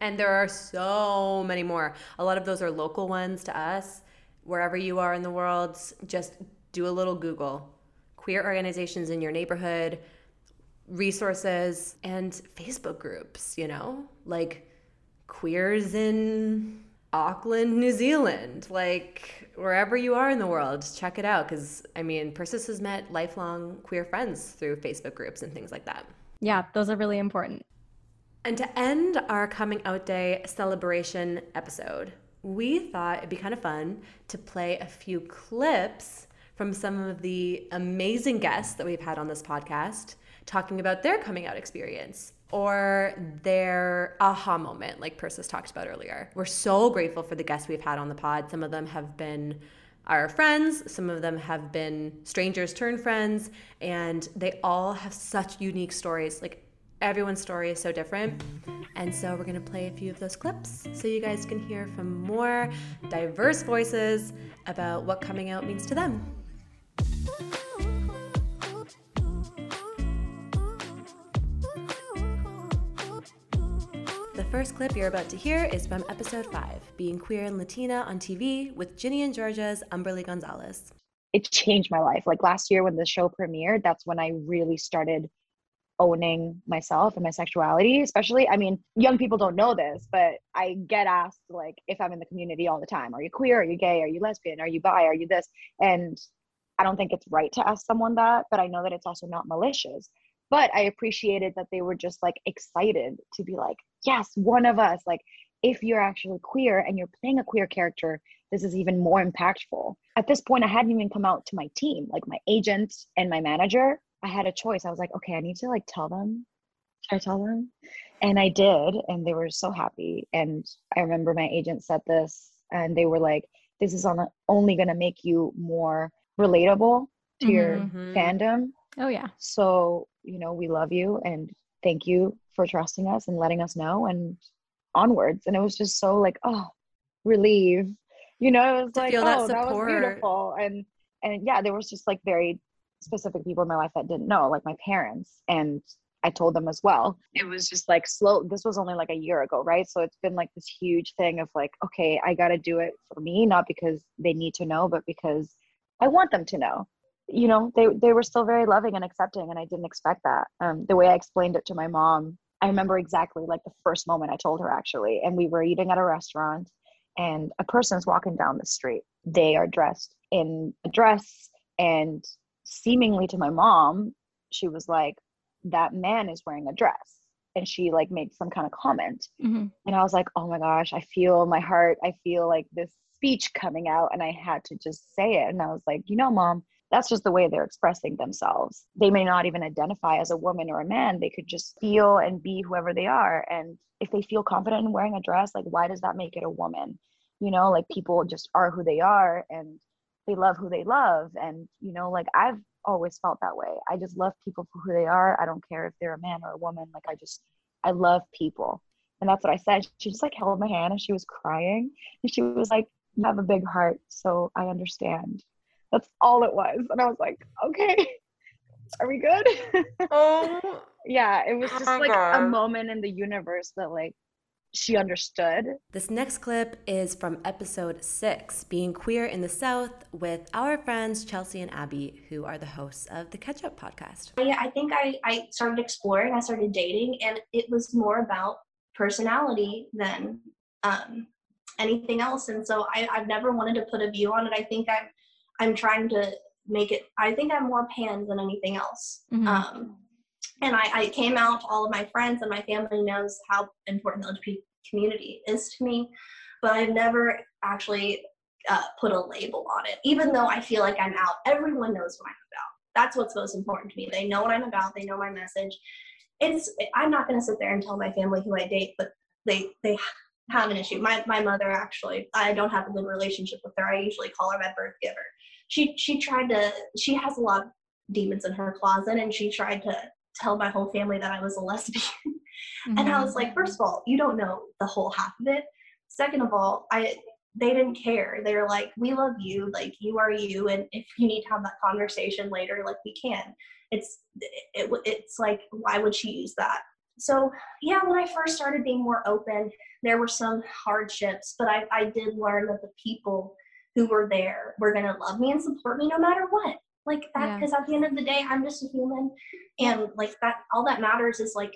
And there are so many more. A lot of those are local ones to us. Wherever you are in the world, just do a little Google. Queer organizations in your neighborhood, resources, and Facebook groups, you know? Like queers in Auckland, New Zealand, like wherever you are in the world, check it out. Because, I mean, Persis has met lifelong queer friends through Facebook groups and things like that. Yeah, those are really important. And to end our coming out day celebration episode, we thought it'd be kind of fun to play a few clips from some of the amazing guests that we've had on this podcast talking about their coming out experience or their aha moment, like Persis talked about earlier. We're so grateful for the guests we've had on the pod. Some of them have been our friends, some of them have been strangers turned friends, and they all have such unique stories. Like everyone's story is so different. And so we're gonna play a few of those clips so you guys can hear from more diverse voices about what coming out means to them. The first clip you're about to hear is from episode 5, Being Queer and Latina on TV with Ginny and Georgia's Humberly Gonzalez. It changed my life. Like last year when the show premiered, that's when I really started owning myself and my sexuality especially i mean young people don't know this but i get asked like if i'm in the community all the time are you queer? Are you gay? Are you lesbian? Are you bi? Are you this? And i don't think it's right to ask someone that but i know that it's also not malicious. But i appreciated that they were just like excited to be like yes one of us like if you're actually queer and you're playing a queer character this is even more impactful. At this point i hadn't even come out to my team like my agent and my manager I had a choice. I was like, okay, I need to like tell them. Should I tell them? And I did, and they were so happy. And I remember my agent said this, and they were like, "This is on only going to make you more relatable to mm-hmm. your fandom." Oh yeah. So you know, we love you, and thank you for trusting us and letting us know, and onwards. And it was just so like, oh, relief. You know, it was like, oh, that, that was beautiful, and and yeah, there was just like very specific people in my life that didn't know, like my parents. And I told them as well. It was just like slow. This was only like a year ago, right? So it's been like this huge thing of like, okay, I got to do it for me, not because they need to know, but because I want them to know. You know, they they were still very loving and accepting, and I didn't expect that. Um, the way I explained it to my mom, I remember exactly like the first moment I told her actually, and we were eating at a restaurant, and a person's walking down the street. They are dressed in a dress and seemingly to my mom, she was like, that man is wearing a dress. And she like made some kind of comment. Mm-hmm. And I was like, oh my gosh, I feel my heart, I feel like this speech coming out. And I had to just say it. And I was like, you know, mom, that's just the way they're expressing themselves. They may not even identify as a woman or a man. They could just feel and be whoever they are. And if they feel confident in wearing a dress, like, why does that make it a woman? You know, like people just are who they are. And they love who they love. And you know like i've always felt that way. I just love people for who they are. I don't care if they're a man or a woman. Like i just i love people. And that's what i said. She just like held my hand and she was crying. And she was like you have a big heart so i understand. That's all it was. And i was like okay. Are we good? [LAUGHS] Oh yeah it was oh just oh like God. a moment in the universe that like she understood. This next clip is from episode six, Being Queer in the South, with our friends Chelsea and Abby, who are the hosts of the Catch Up podcast. Yeah, I think I, I started exploring, I started dating, and it was more about personality than um, anything else. And so I, I've never wanted to put a view on it. I think I'm, I'm trying to make it, I think I'm more pan than anything else. Mm-hmm. Um, and I, I, came out to all of my friends and my family knows how important the LGBT community is to me, but I've never actually uh, put a label on it. Even though I feel like I'm out, everyone knows what I'm about. That's what's most important to me. They know what I'm about. They know my message. It's I'm not going to sit there and tell my family who I date, but they they have an issue. My my mother actually, I don't have a good relationship with her. I usually call her my birth giver. She she tried to. She has a lot of demons in her closet, and she tried to tell my whole family that I was a lesbian. mm-hmm. [LAUGHS] And I was like, first of all, you don't know the whole half of it. Second of all, I they didn't care. They were like, we love you, like you are you, and if you need to have that conversation later, like we can. It's it, it's like why would she use that? So yeah, when I first started being more open, there were some hardships, but I I did learn that the people who were there were gonna love me and support me no matter what like that because yeah. at the end of the day i'm just a human and like that all that matters is like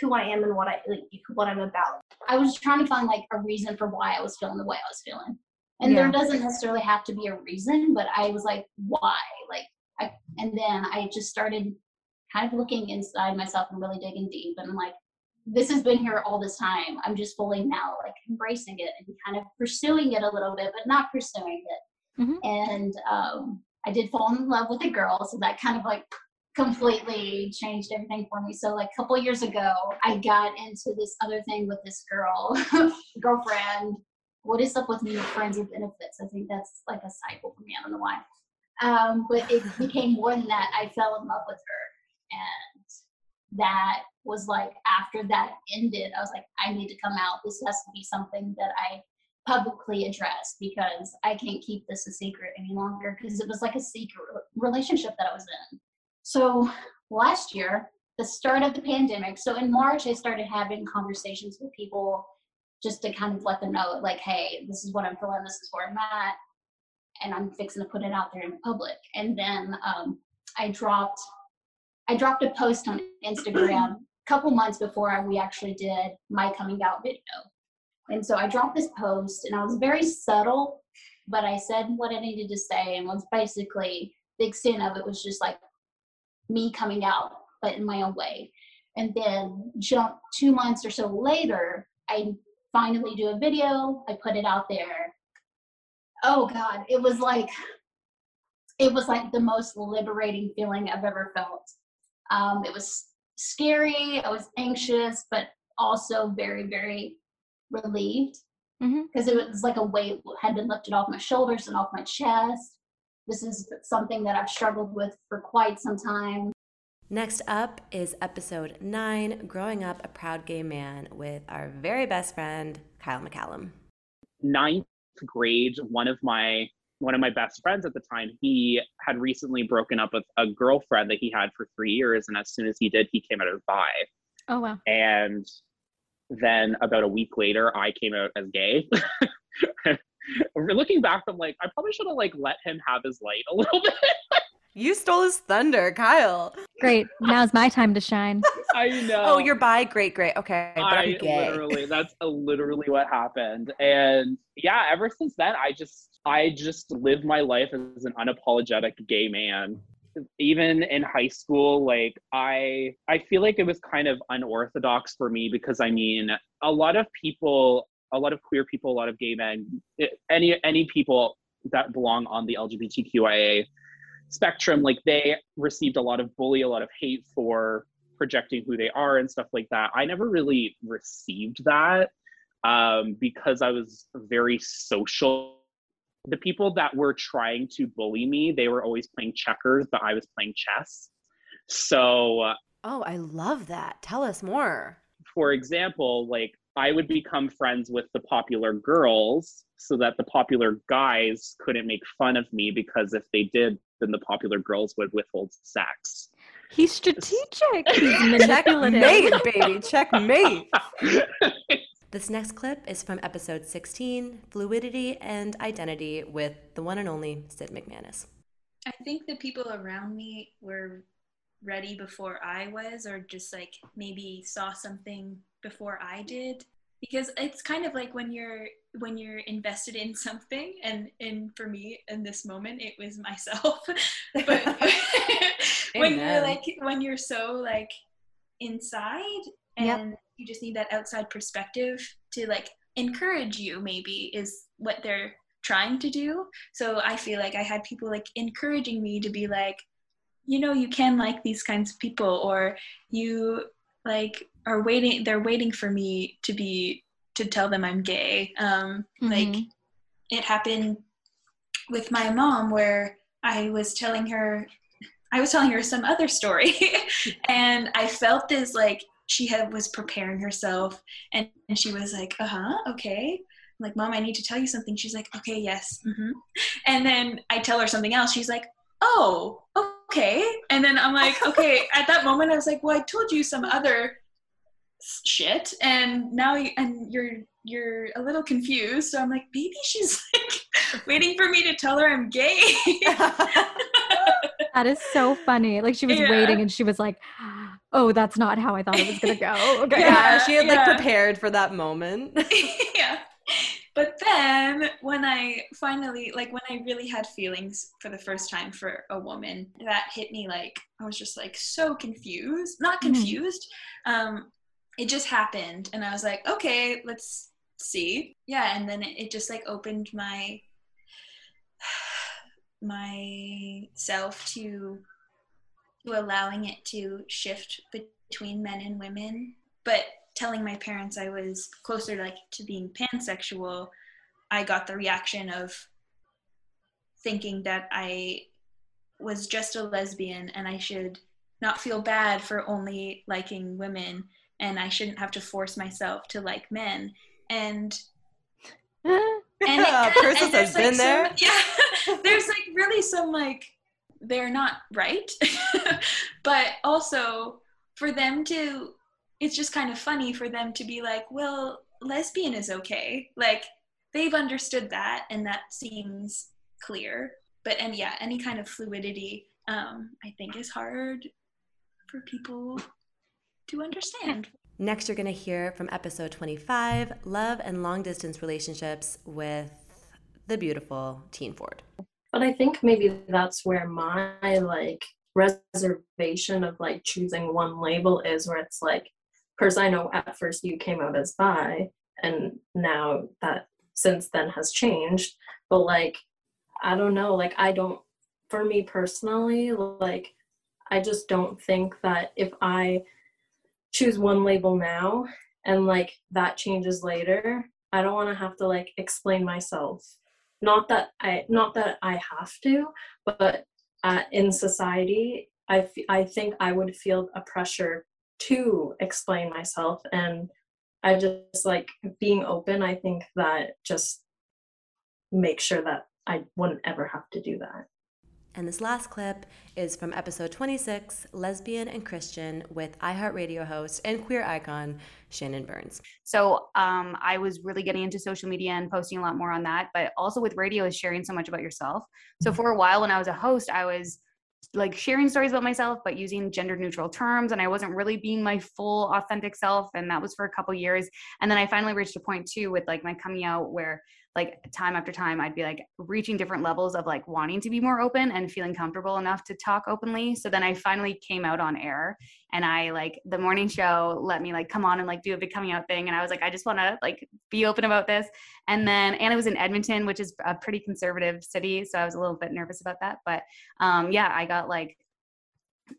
who i am and what i like what i'm about i was trying to find like a reason for why i was feeling the way i was feeling and yeah. there doesn't necessarily have to be a reason but i was like why like I, and then i just started kind of looking inside myself and really digging deep and like this has been here all this time i'm just fully now like embracing it and kind of pursuing it a little bit but not pursuing it mm-hmm. and um I did fall in love with a girl, so that kind of like completely changed everything for me. So like a couple years ago, I got into this other thing with this girl, [LAUGHS] girlfriend, what is up with me with friends with benefits? I think that's like a cycle for me. I don't know why. Um, but it became more than that. I fell in love with her. And that was like, after that ended, I was like, I need to come out. This has to be something that I publicly address because I can't keep this a secret any longer because it was like a secret relationship that I was in. So last year, the start of the pandemic, so in March, I started having conversations with people just to kind of let them know, like, hey, this is what I'm feeling, this is where I'm at, and I'm fixing to put it out there in public. And then um, I dropped, I dropped a post on Instagram a couple months before we actually did my coming out video. And so I dropped this post, and I was very subtle, but I said what I needed to say, and was basically the extent of it was just like me coming out, but in my own way. And then jump two months or so later, I finally do a video. I put it out there. Oh God, it was like it was like the most liberating feeling I've ever felt. Um, it was scary. I was anxious, but also very, very relieved because mm-hmm. it was like a weight had been lifted off my shoulders and off my chest. This is something that I've struggled with for quite some time. Next up is episode nine Growing Up a Proud Gay Man with our very best friend, Kyle McCallum. Ninth grade, one of my one of my best friends at the time, he had recently broken up with a girlfriend that he had for three years. And as soon as he did, he came out as bi. Oh, wow. And then about a week later, I came out as gay. [LAUGHS] Looking back, I'm like, I probably should have like let him have his light a little [LAUGHS] bit. You stole his thunder, Kyle. Great. Now's my time to shine. [LAUGHS] I know. Oh, you're bi. Great, great. Okay, but I literally that's literally what happened. And yeah, ever since then, I just I just live my life as an unapologetic gay man. Even in high school, like I I feel like it was kind of unorthodox for me because I mean, a lot of people, a lot of queer people, a lot of gay men, any any people that belong on the LGBTQIA spectrum like they received a lot of bully a lot of hate for projecting who they are and stuff like that. I never really received that um, because i was very social the people that were trying to bully me they were always playing checkers but i was playing chess so oh i love that tell us more for example like I would become friends with the popular girls so that the popular guys couldn't make fun of me because if they did, then the popular girls would withhold sex. He's strategic. [LAUGHS] He's manipulative. Checkmate, baby. Checkmate. [LAUGHS] this next clip is from episode 16 Fluidity and Identity with the one and only Sid McManus. I think the people around me were ready before I was, or just like maybe saw something before I did because it's kind of like when you're when you're invested in something and and for me in this moment it was myself [LAUGHS] but [LAUGHS] when you're like when you're so like inside and yep. You just need that outside perspective to like encourage you maybe is what they're trying to do. So i feel like i had people like encouraging me to be like you know you can like these kinds of people or you like are waiting they're waiting for me to be to tell them i'm gay. Um mm-hmm. like it happened with my mom where i was telling her i was telling her some other story. [LAUGHS] And i felt this like she had was preparing herself and, and she was like uh-huh okay. I'm like mom i need to tell you something. She's like okay yes mm-hmm. and then i tell her something else. She's like oh okay. And then i'm like okay. [LAUGHS] At that moment i was like well i told you some other shit and now you, and you're you're a little confused. So i'm like maybe she's [LAUGHS] like waiting for me to tell her i'm gay. [LAUGHS] That is so funny. Like she was yeah. waiting and she was like oh that's not how i thought it was gonna go [LAUGHS] okay yeah she had like yeah. prepared for that moment [LAUGHS] yeah but then when i finally like when i really had feelings for the first time for a woman that hit me like i was just like so confused not mm-hmm. confused mm-hmm. um it just happened and i was like okay let's see yeah and then it, it just like opened my [SIGHS] my self to to allowing it to shift between men and women but telling my parents i was closer like to being pansexual I got the reaction of thinking that I was just a lesbian and I should not feel bad for only liking women and I shouldn't have to force myself to like men. And [LAUGHS] and, yeah, and, and has been there. [LAUGHS] yeah, there's like really some like they're not right, [LAUGHS] but also for them to, it's just kind of funny for them to be like, well, lesbian is okay. Like they've understood that, and that seems clear. But and yeah, any kind of fluidity, um, I think, is hard for people to understand. Next, you're going to hear from episode 25 Love and Long Distance Relationships with the beautiful Teen Ford. But I think maybe that's where my like reservation of like choosing one label is where it's like, because I know at first you came out as bi, and now that since then has changed. But like, I don't know, like, I don't, for me personally, like, I just don't think that if I choose one label now and like that changes later, I don't want to have to like explain myself. Not that I not that I have to, but uh, in society, I, f- I think I would feel a pressure to explain myself and I just like being open. I think that just make sure that I wouldn't ever have to do that. And this last clip is from episode 26 Lesbian and Christian with iHeartRadio host and queer icon Shannon Burns. So um, I was really getting into social media and posting a lot more on that, but also with radio is sharing so much about yourself. So mm-hmm. for a while when I was a host, I was like sharing stories about myself but using gender neutral terms and i wasn't really being my full authentic self and that was for a couple years and then i finally reached a point too with like my coming out where like time after time i'd be like reaching different levels of like wanting to be more open and feeling comfortable enough to talk openly. So then i finally came out on air and i like the morning show let me like come on and like do a big coming out thing. And i was like i just want to like be open about this. And then and it was in edmonton which is a pretty conservative city. So i was a little bit nervous about that. But um yeah i got like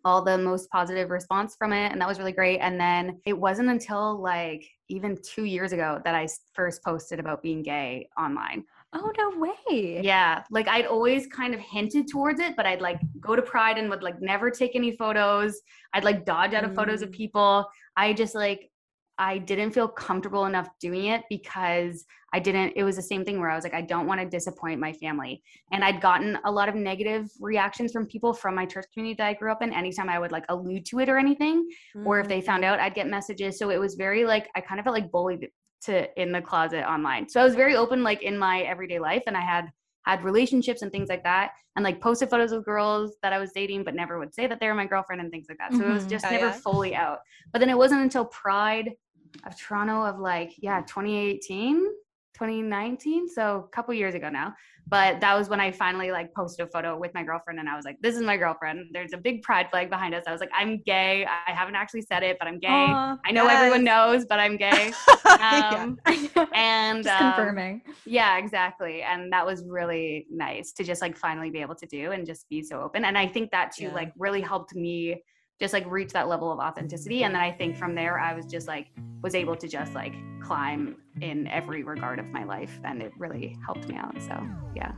all the most positive response from it and that was really great and then it wasn't until like even 2 years ago that I first posted about being gay online. Oh no way. Yeah, like I'd always kind of hinted towards it, but I'd like go to Pride and would like never take any photos. I'd like dodge out of mm. photos of mm. people. I just like I didn't feel comfortable enough doing it because I didn't, it was the same thing where I was like, I don't want to disappoint my family. And I'd gotten a lot of negative reactions from people from my church community that I grew up in anytime I would like allude to it or anything. Mm-hmm. Or if they found out, I'd get messages. So it was very like, I kind of felt like bullied to in the closet online. So I was very open like in my everyday life and I had had relationships and things like that and like posted photos of girls that I was dating but never would say that they were my girlfriend and things like that. So mm-hmm. it was mm-hmm. just oh, never yeah. fully out. But then it wasn't until Pride of Toronto of like, yeah, 2018, 2019. So a couple years ago now. But that was when I finally like posted a photo with my girlfriend and I was like, this is my girlfriend. There's a big pride flag behind us. I was like, I'm gay. I haven't actually said it, but I'm gay. Aww, I know yes. everyone knows, but I'm gay. [LAUGHS] Um, and just um, confirming. Yeah, exactly. And that was really nice to just like finally be able to do and just be so open. And I think that too, yeah. like really helped me just like reach that level of authenticity. And then i think from there i was just like was able to just like climb in every regard of my life. And it really helped me out. So yeah.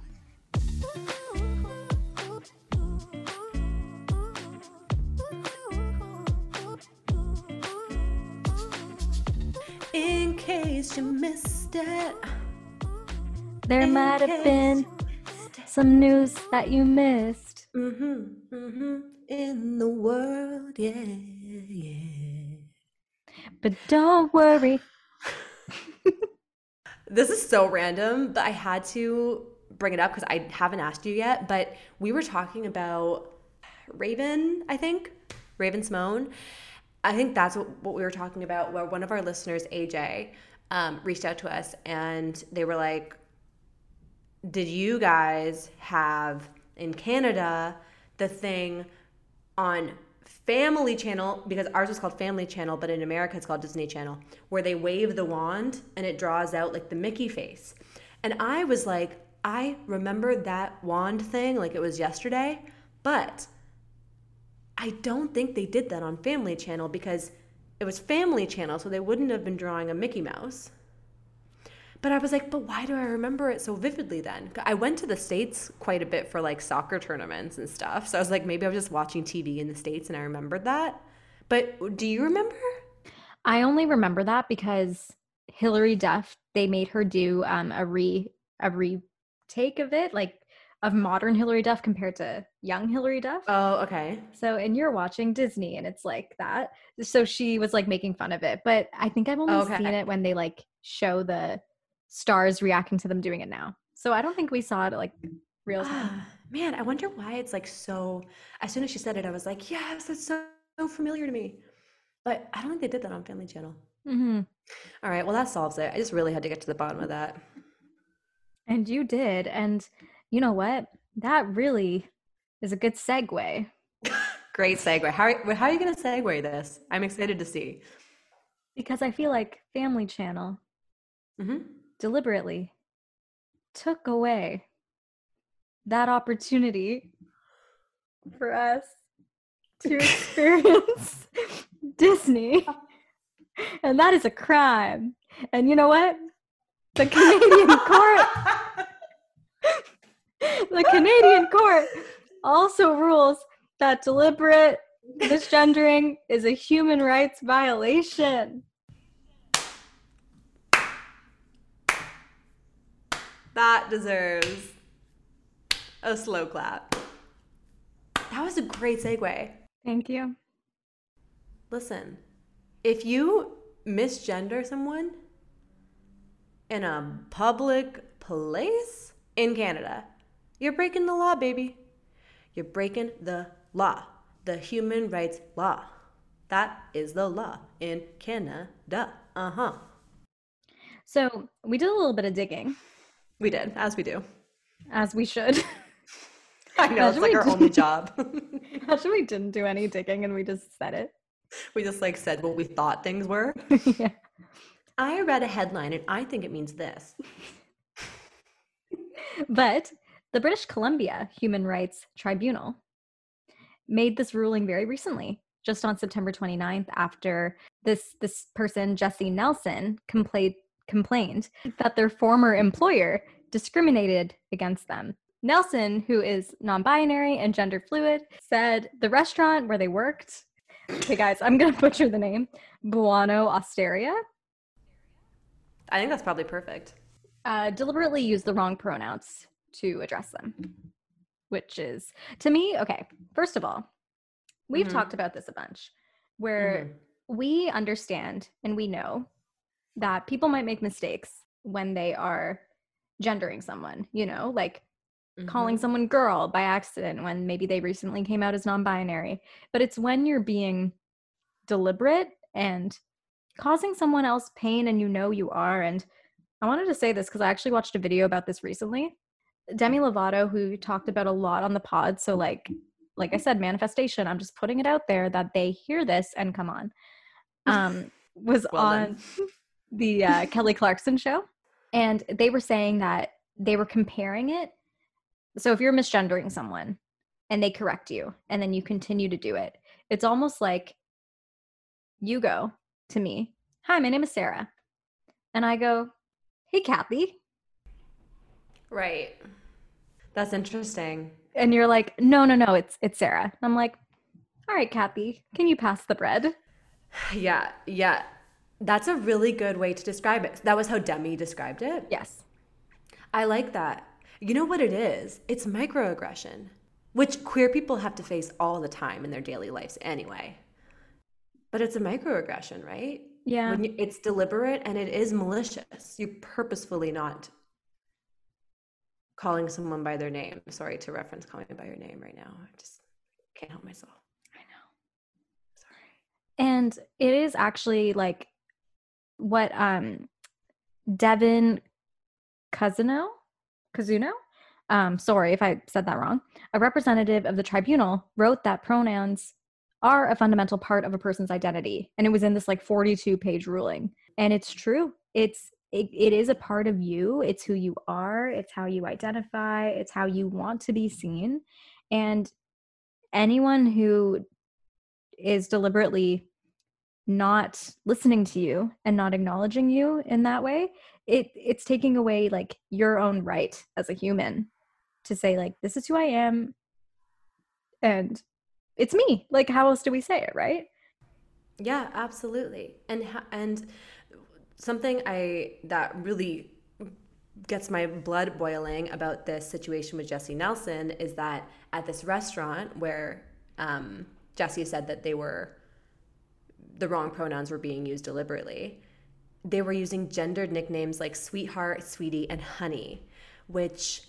In case you missed it. There in might have been some news that you missed. Mm-hmm, mm-hmm in the world. Yeah, yeah. But don't worry. [LAUGHS] this is so random, but I had to bring it up because I haven't asked you yet. But we were talking about Raven, I think, Raven-Symoné. I think that's what, what we were talking about, where one of our listeners, AJ, um, reached out to us and they were like, Did you guys have in Canada the thing on Family Channel, because ours was called Family Channel, but in America it's called Disney Channel, where they wave the wand and it draws out like the Mickey face. And I was like, I remember that wand thing like it was yesterday, but I don't think they did that on Family Channel because it was Family Channel, so they wouldn't have been drawing a Mickey Mouse. But I was like, but why do I remember it so vividly then? I went to the States quite a bit for like soccer tournaments and stuff. So I was like, maybe I was just watching TV in the States and I remembered that. But do you remember? I only remember that because Hilary Duff, they made her do um, a re a retake of it, like of modern Hilary Duff compared to young Hilary Duff. Oh, okay. So, and you're watching Disney and it's like that. So she was like making fun of it, but I think I've only okay. seen it when they like show the stars reacting to them doing it now. So I don't think we saw it like real time. man, I wonder why it's like so. As soon as she said it, I was like, yes, it's so, so familiar to me. But I don't think they did that on Family Channel. Mm-hmm. All right, well, that solves it. I just really had to get to the bottom of that. And you did. And you know what? That really is a good segue. [LAUGHS] Great segue. How are, how are you going to segue this? I'm excited to see. Because I feel like Family Channel mm-hmm. Deliberately took away that opportunity for us to experience [LAUGHS] Disney. And that is a crime. And you know what? The Canadian court [LAUGHS] the Canadian court also rules that deliberate misgendering is a human rights violation. That deserves a slow clap. That was a great segue. Thank you. Listen, if you misgender someone in a public place in Canada, you're breaking the law, baby. You're breaking the law, the human rights law. That is the law in Canada. Uh huh. So we did a little bit of digging. We did, as we do. As we should. [LAUGHS] I know, it's like our only job. [LAUGHS] [LAUGHS] Imagine we didn't do any digging and we just said it. We just like said what we thought things were. yeah. I read a headline and I think it means this. but the British Columbia Human Rights Tribunal made this ruling very recently, just on September 29th, after this this person, Jessie Nelson, complained complained that their former employer discriminated against them. Nelson, who is non-binary and gender fluid, said the restaurant where they worked, okay guys, I'm gonna [LAUGHS] butcher the name, Buono Osteria. I think that's probably perfect. Uh, deliberately used the wrong pronouns to address them, which is to me, okay, first of all, we've mm-hmm. talked about this a bunch where mm-hmm. we understand and we know that people might make mistakes when they are gendering someone, you know, like mm-hmm. calling someone girl by accident when maybe they recently came out as non binary. But it's when you're being deliberate and causing someone else pain and you know you are. And I wanted to say this because I actually watched a video about this recently. Demi Lovato, who talked about a lot on the pod. So, like, like I said, manifestation. I'm just putting it out there that they hear this and come on. [LAUGHS] Um, was well on [LAUGHS] the uh, Kelly Clarkson show, and they were saying that they were comparing it. So, if you're misgendering someone and they correct you, and then you continue to do it, it's almost like you go to me, "Hi, my name is Sarah," and I go, "Hey, Kathy." Right. That's interesting. And you're like, no, no, no, it's it's Sarah. I'm like, all right, Kathy, can you pass the bread? [SIGHS] Yeah, yeah. That's a really good way to describe it. That was how Demi described it. Yes. I like that. You know what it is? It's microaggression, which queer people have to face all the time in their daily lives anyway. But it's a microaggression, right? Yeah. You, it's deliberate and it is malicious. You purposefully not calling someone by their name. Sorry to reference calling by your name right now. I just can't help myself. I know. Sorry. And it is actually like what um Devyn Cousineau, Kazuno, um, sorry if I said that wrong, a representative of the tribunal wrote that pronouns are a fundamental part of a person's identity. And it was in this like 42 page ruling. And it's true. It's it, it is a part of you it's who you are it's how you identify it's how you want to be seen and anyone who is deliberately not listening to you and not acknowledging you in that way it it's taking away like your own right as a human to say like this is who i am and it's me. Like how else do we say it right? Yeah absolutely. And and something i that really gets my blood boiling about this situation with Jessie Nelson is that at this restaurant where um, Jessie said that they were the wrong pronouns were being used deliberately, they were using gendered nicknames like sweetheart, sweetie, and honey, which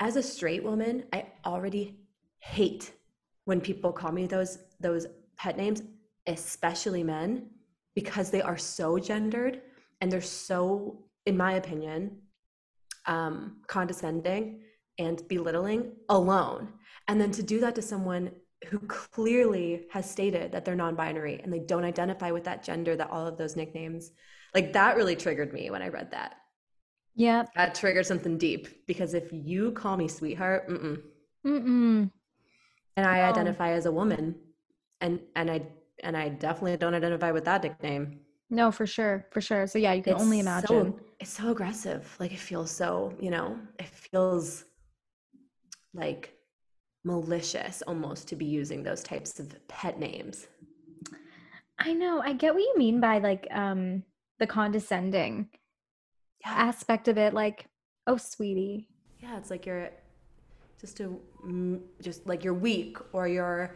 as a straight woman, I already hate when people call me those those pet names, especially men, because they are so gendered and they're so in my opinion, um, condescending and belittling alone. And then to do that to someone who clearly has stated that they're non binary and they don't identify with that gender, that all of those nicknames, like that really triggered me when I read that. Yeah. That triggered something deep because if you call me sweetheart, mm-mm. Mm-mm. And I no. identify as a woman and, and I, and I definitely don't identify with that nickname. No, for sure, for sure. So yeah, you can it's only imagine. So, it's so aggressive. Like it feels so, you know, it feels like malicious almost to be using those types of pet names. I know. I get what you mean by like um the condescending yeah. aspect of it like, "Oh, sweetie." Yeah, it's like you're just a just like you're weak or you're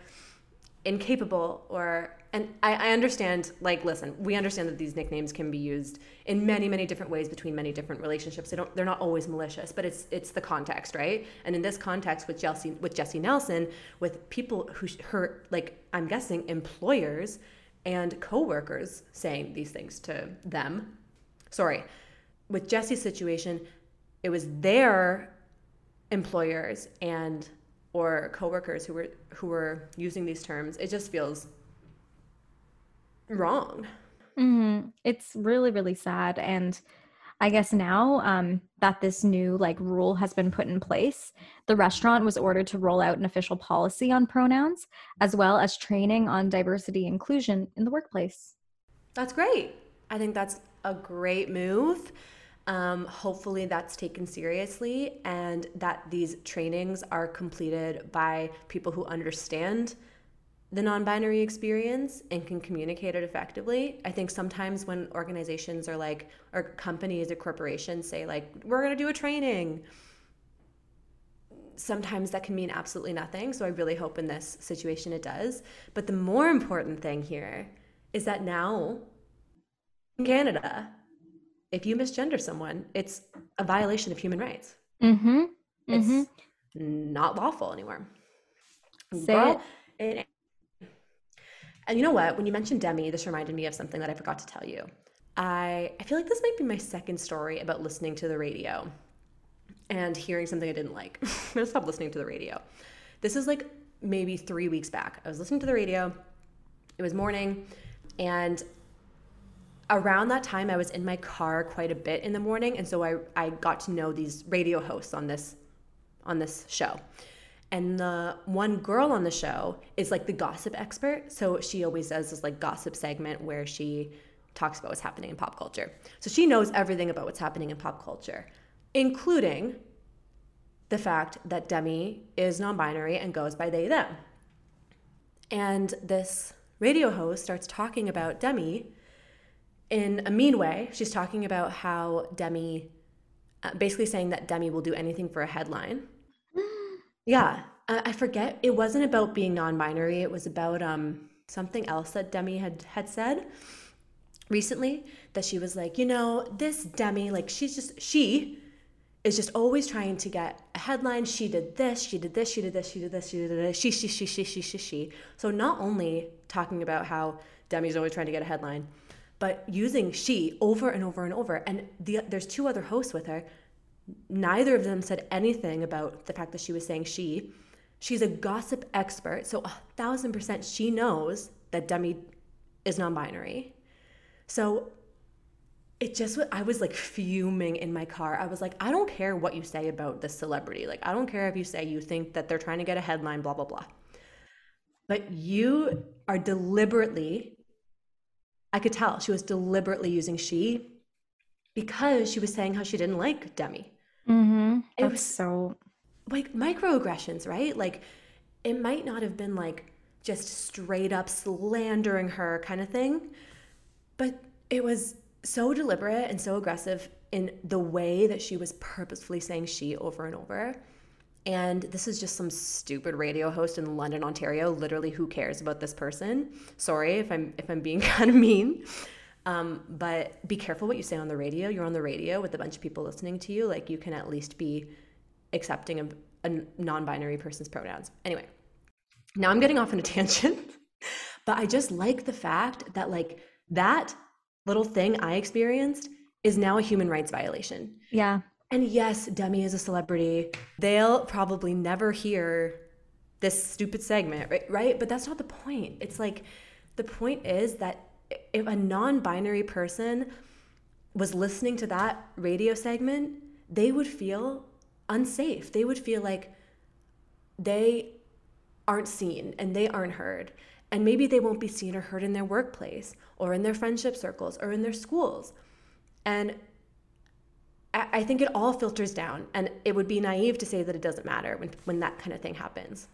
incapable or and I, I, understand like listen we understand that these nicknames can be used in many many different ways between many different relationships. They don't they're not always malicious but it's it's the context right? And in this context with Jessie with Jessie Nelson with people who her like I'm guessing employers and coworkers saying these things to them. Sorry. With Jessie's situation it was their employers and or coworkers who were who were using these terms. It just feels wrong. Mm-hmm. it's really really sad and i guess now um, that this new like rule has been put in place the restaurant was ordered to roll out an official policy on pronouns as well as training on diversity inclusion in the workplace. That's great. I think that's a great move. Um, hopefully, that's taken seriously and that these trainings are completed by people who understand the non binary experience and can communicate it effectively. I think sometimes when organizations are like, or companies or corporations say, like, we're going to do a training, sometimes that can mean absolutely nothing. So I really hope in this situation it does. But the more important thing here is that now in Canada, if you misgender someone, it's a violation of human rights. Mm-hmm. It's mm-hmm. not lawful anymore. Say Girl, it. it. And you know what? When you mentioned Demi, this reminded me of something that I forgot to tell you. I I feel like this might be my second story about listening to the radio and hearing something I didn't like. [LAUGHS] I'm gonna stop listening to the radio. This is like maybe three weeks back. I was listening to the radio. It was morning, and around that time I was in my car quite a bit in the morning and so I, I got to know these radio hosts on this on this show. And the one girl on the show is like the gossip expert. So she always does this like gossip segment where she talks about what's happening in pop culture. So she knows everything about what's happening in pop culture, including the fact that Demi is non binary and goes by they, them. And this radio host starts talking about Demi in a mean way, she's talking about how Demi, uh, basically saying that Demi will do anything for a headline. Yeah, I forget. It wasn't about being non-binary. It was about um, something else that Demi had had said recently. That she was like, you know, this Demi, like she's just she is just always trying to get a headline. She did this, she did this, she did this, she did this, she did this. She, she, she, she, she, she, she. So not only talking about how Demi's always trying to get a headline, but using she over and over and over. And the, there's two other hosts with her. Neither of them said anything about the fact that she was saying she. She's a gossip expert, so a thousand percent she knows that Demi is non binary. So it just I was like fuming in my car. I was like, I don't care what you say about this celebrity. Like, I don't care if you say you think that they're trying to get a headline, blah, blah, blah. But you are deliberately I could tell she was deliberately using she because she was saying how she didn't like Demi. Mm-hmm. It was so like microaggressions, right? Like it might not have been like just straight up slandering her kind of thing, but it was so deliberate and so aggressive in the way that she was purposefully saying she over and over. And this is just some stupid radio host in London, Ontario. Literally, who cares about this person? Sorry if I'm if I'm being [LAUGHS] kind of mean. Um, but be careful what you say on the radio. You're on the radio with a bunch of people listening to you. Like you can at least be accepting of a non-binary person's pronouns. Anyway, now I'm getting off on a [LAUGHS] tangent, but I just like the fact that like that little thing I experienced is now a human rights violation. Yeah. And yes, Demi is a celebrity. They'll probably never hear this stupid segment, right? right? But that's not the point. It's like the point is that if a non binary person was listening to that radio segment, they would feel unsafe. They would feel like they aren't seen and they aren't heard. And maybe they won't be seen or heard in their workplace or in their friendship circles or in their schools. And I think it all filters down, and it would be naive to say that it doesn't matter when when that kind of thing happens.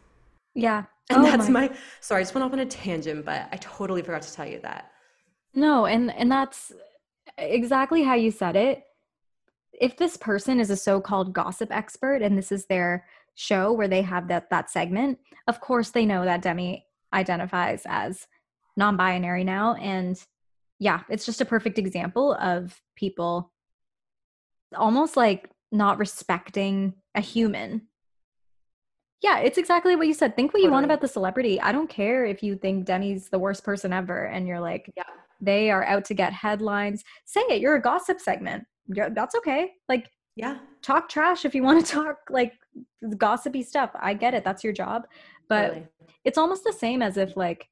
Yeah, and oh that's my. my. Sorry, I just went off on a tangent, but I totally forgot to tell you that. No, and and that's exactly how you said it. If this person is a so-called gossip expert, and this is their show where they have that that segment, of course they know that Demi identifies as non-binary now, and yeah, it's just a perfect example of people almost like not respecting a human. Yeah, it's exactly what you said. Think what you want about the celebrity. I don't care if you think Demi's the worst person ever and you're like, yeah. They are out to get headlines. Say it. You're a gossip segment. Yeah, that's okay. Like, yeah, talk trash if you want to [LAUGHS] talk like gossipy stuff. I get it. That's your job. But it's almost the same as if like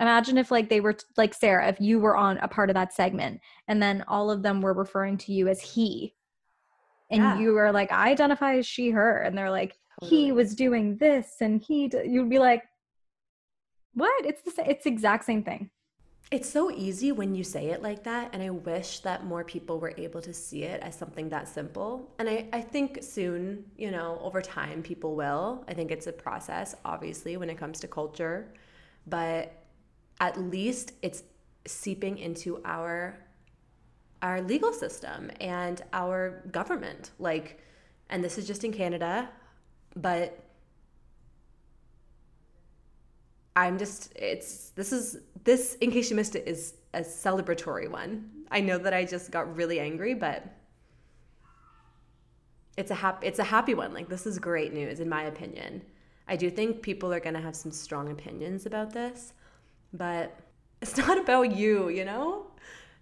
imagine if like they were like sarah if you were on a part of that segment and then all of them were referring to you as he and yeah. you were like i identify as she her and they're like totally. he was doing this and he d-. you'd be like what it's the it's the exact same thing it's so easy when you say it like that and i wish that more people were able to see it as something that simple. And i, I think soon you know over time people will. I think it's a process obviously when it comes to culture. But at least it's seeping into our our legal system and our government. Like and this is just in Canada but I'm just it's this is this in case you missed it is a celebratory one. I know that I just got really angry but it's a happy it's a happy one. Like this is great news in my opinion. I do think people are going to have some strong opinions about this but it's [LAUGHS] not about you, you know?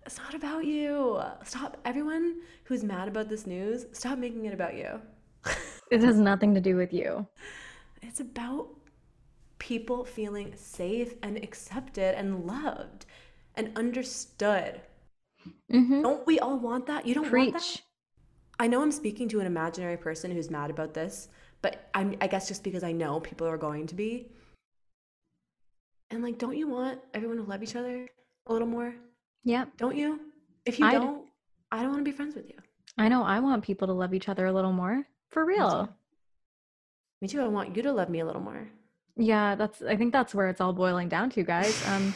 It's not about you. Stop. Everyone who's mad about this news, stop making it about you. [LAUGHS] it has nothing to do with you. It's about people feeling safe and accepted and loved and understood. Mm-hmm. Don't we all want that? You don't Preach. want that? I know I'm speaking to an imaginary person who's mad about this, but I'm, I guess just because I know people are going to be. And like, don't you want everyone to love each other a little more? Yeah. Don't you? If you I don't, d- I don't want to be friends with you. I know. I want people to love each other a little more. For real. Me too. Me too. I want you to love me a little more. Yeah, that's I think that's where it's all boiling down to, guys. Um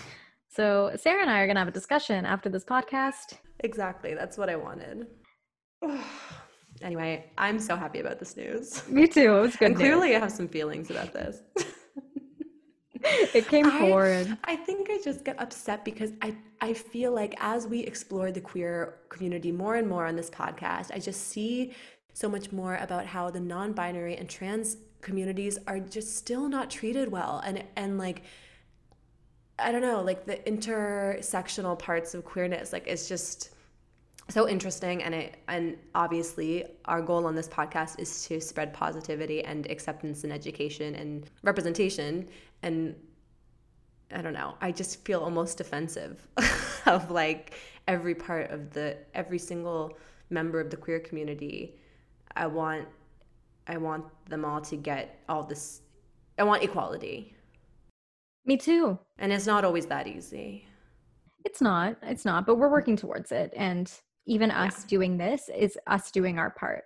so Sarah and I are gonna have a discussion after this podcast. Exactly. That's what I wanted. [SIGHS] anyway, I'm so happy about this news. Me too. It was good. And clearly I have some feelings about this. [LAUGHS] it came I, forward. I think I just get upset because I, I feel like as we explore the queer community more and more on this podcast, I just see so much more about how the non-binary and trans communities are just still not treated well. And and like I don't know, like the intersectional parts of queerness, like it's just so interesting. And it and obviously our goal on this podcast is to spread positivity and acceptance and education and representation. And i don't know i just feel almost defensive [LAUGHS] of like every part of the every single member of the queer community. I want i want them all to get all this i want equality me too and it's not always that easy It's not. It's not, but we're working towards it. And even us doing this is us doing our part.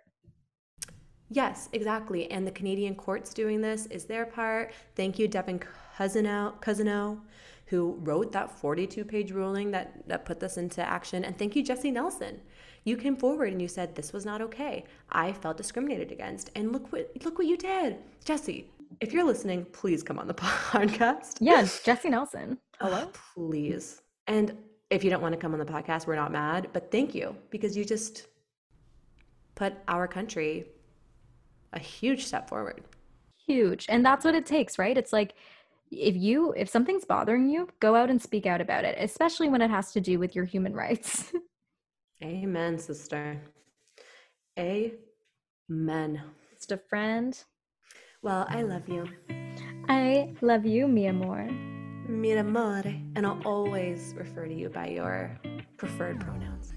Yes, exactly. And the Canadian courts doing this is their part. Thank you, Devyn Cousineau, Cousineau who wrote that 42 page ruling that, that put this into action. And thank you, Jessie Nelson. You came forward and you said this was not okay. I felt discriminated against. And look what look what you did. Jessie, if you're listening, please come on the [LAUGHS] podcast. Yeah, Jessie Nelson. Oh, Hello? Oh, please. And if you don't want to come on the podcast, we're not mad, but thank you because you just put our country a huge step forward. Huge. And that's what it takes, right? It's like if you if something's bothering you, go out and speak out about it, especially when it has to do with your human rights. [LAUGHS] Amen, sister. Amen. A friend. Well, I love you. I love you, mi amor. Mi amore. And I'll always refer to you by your preferred pronouns.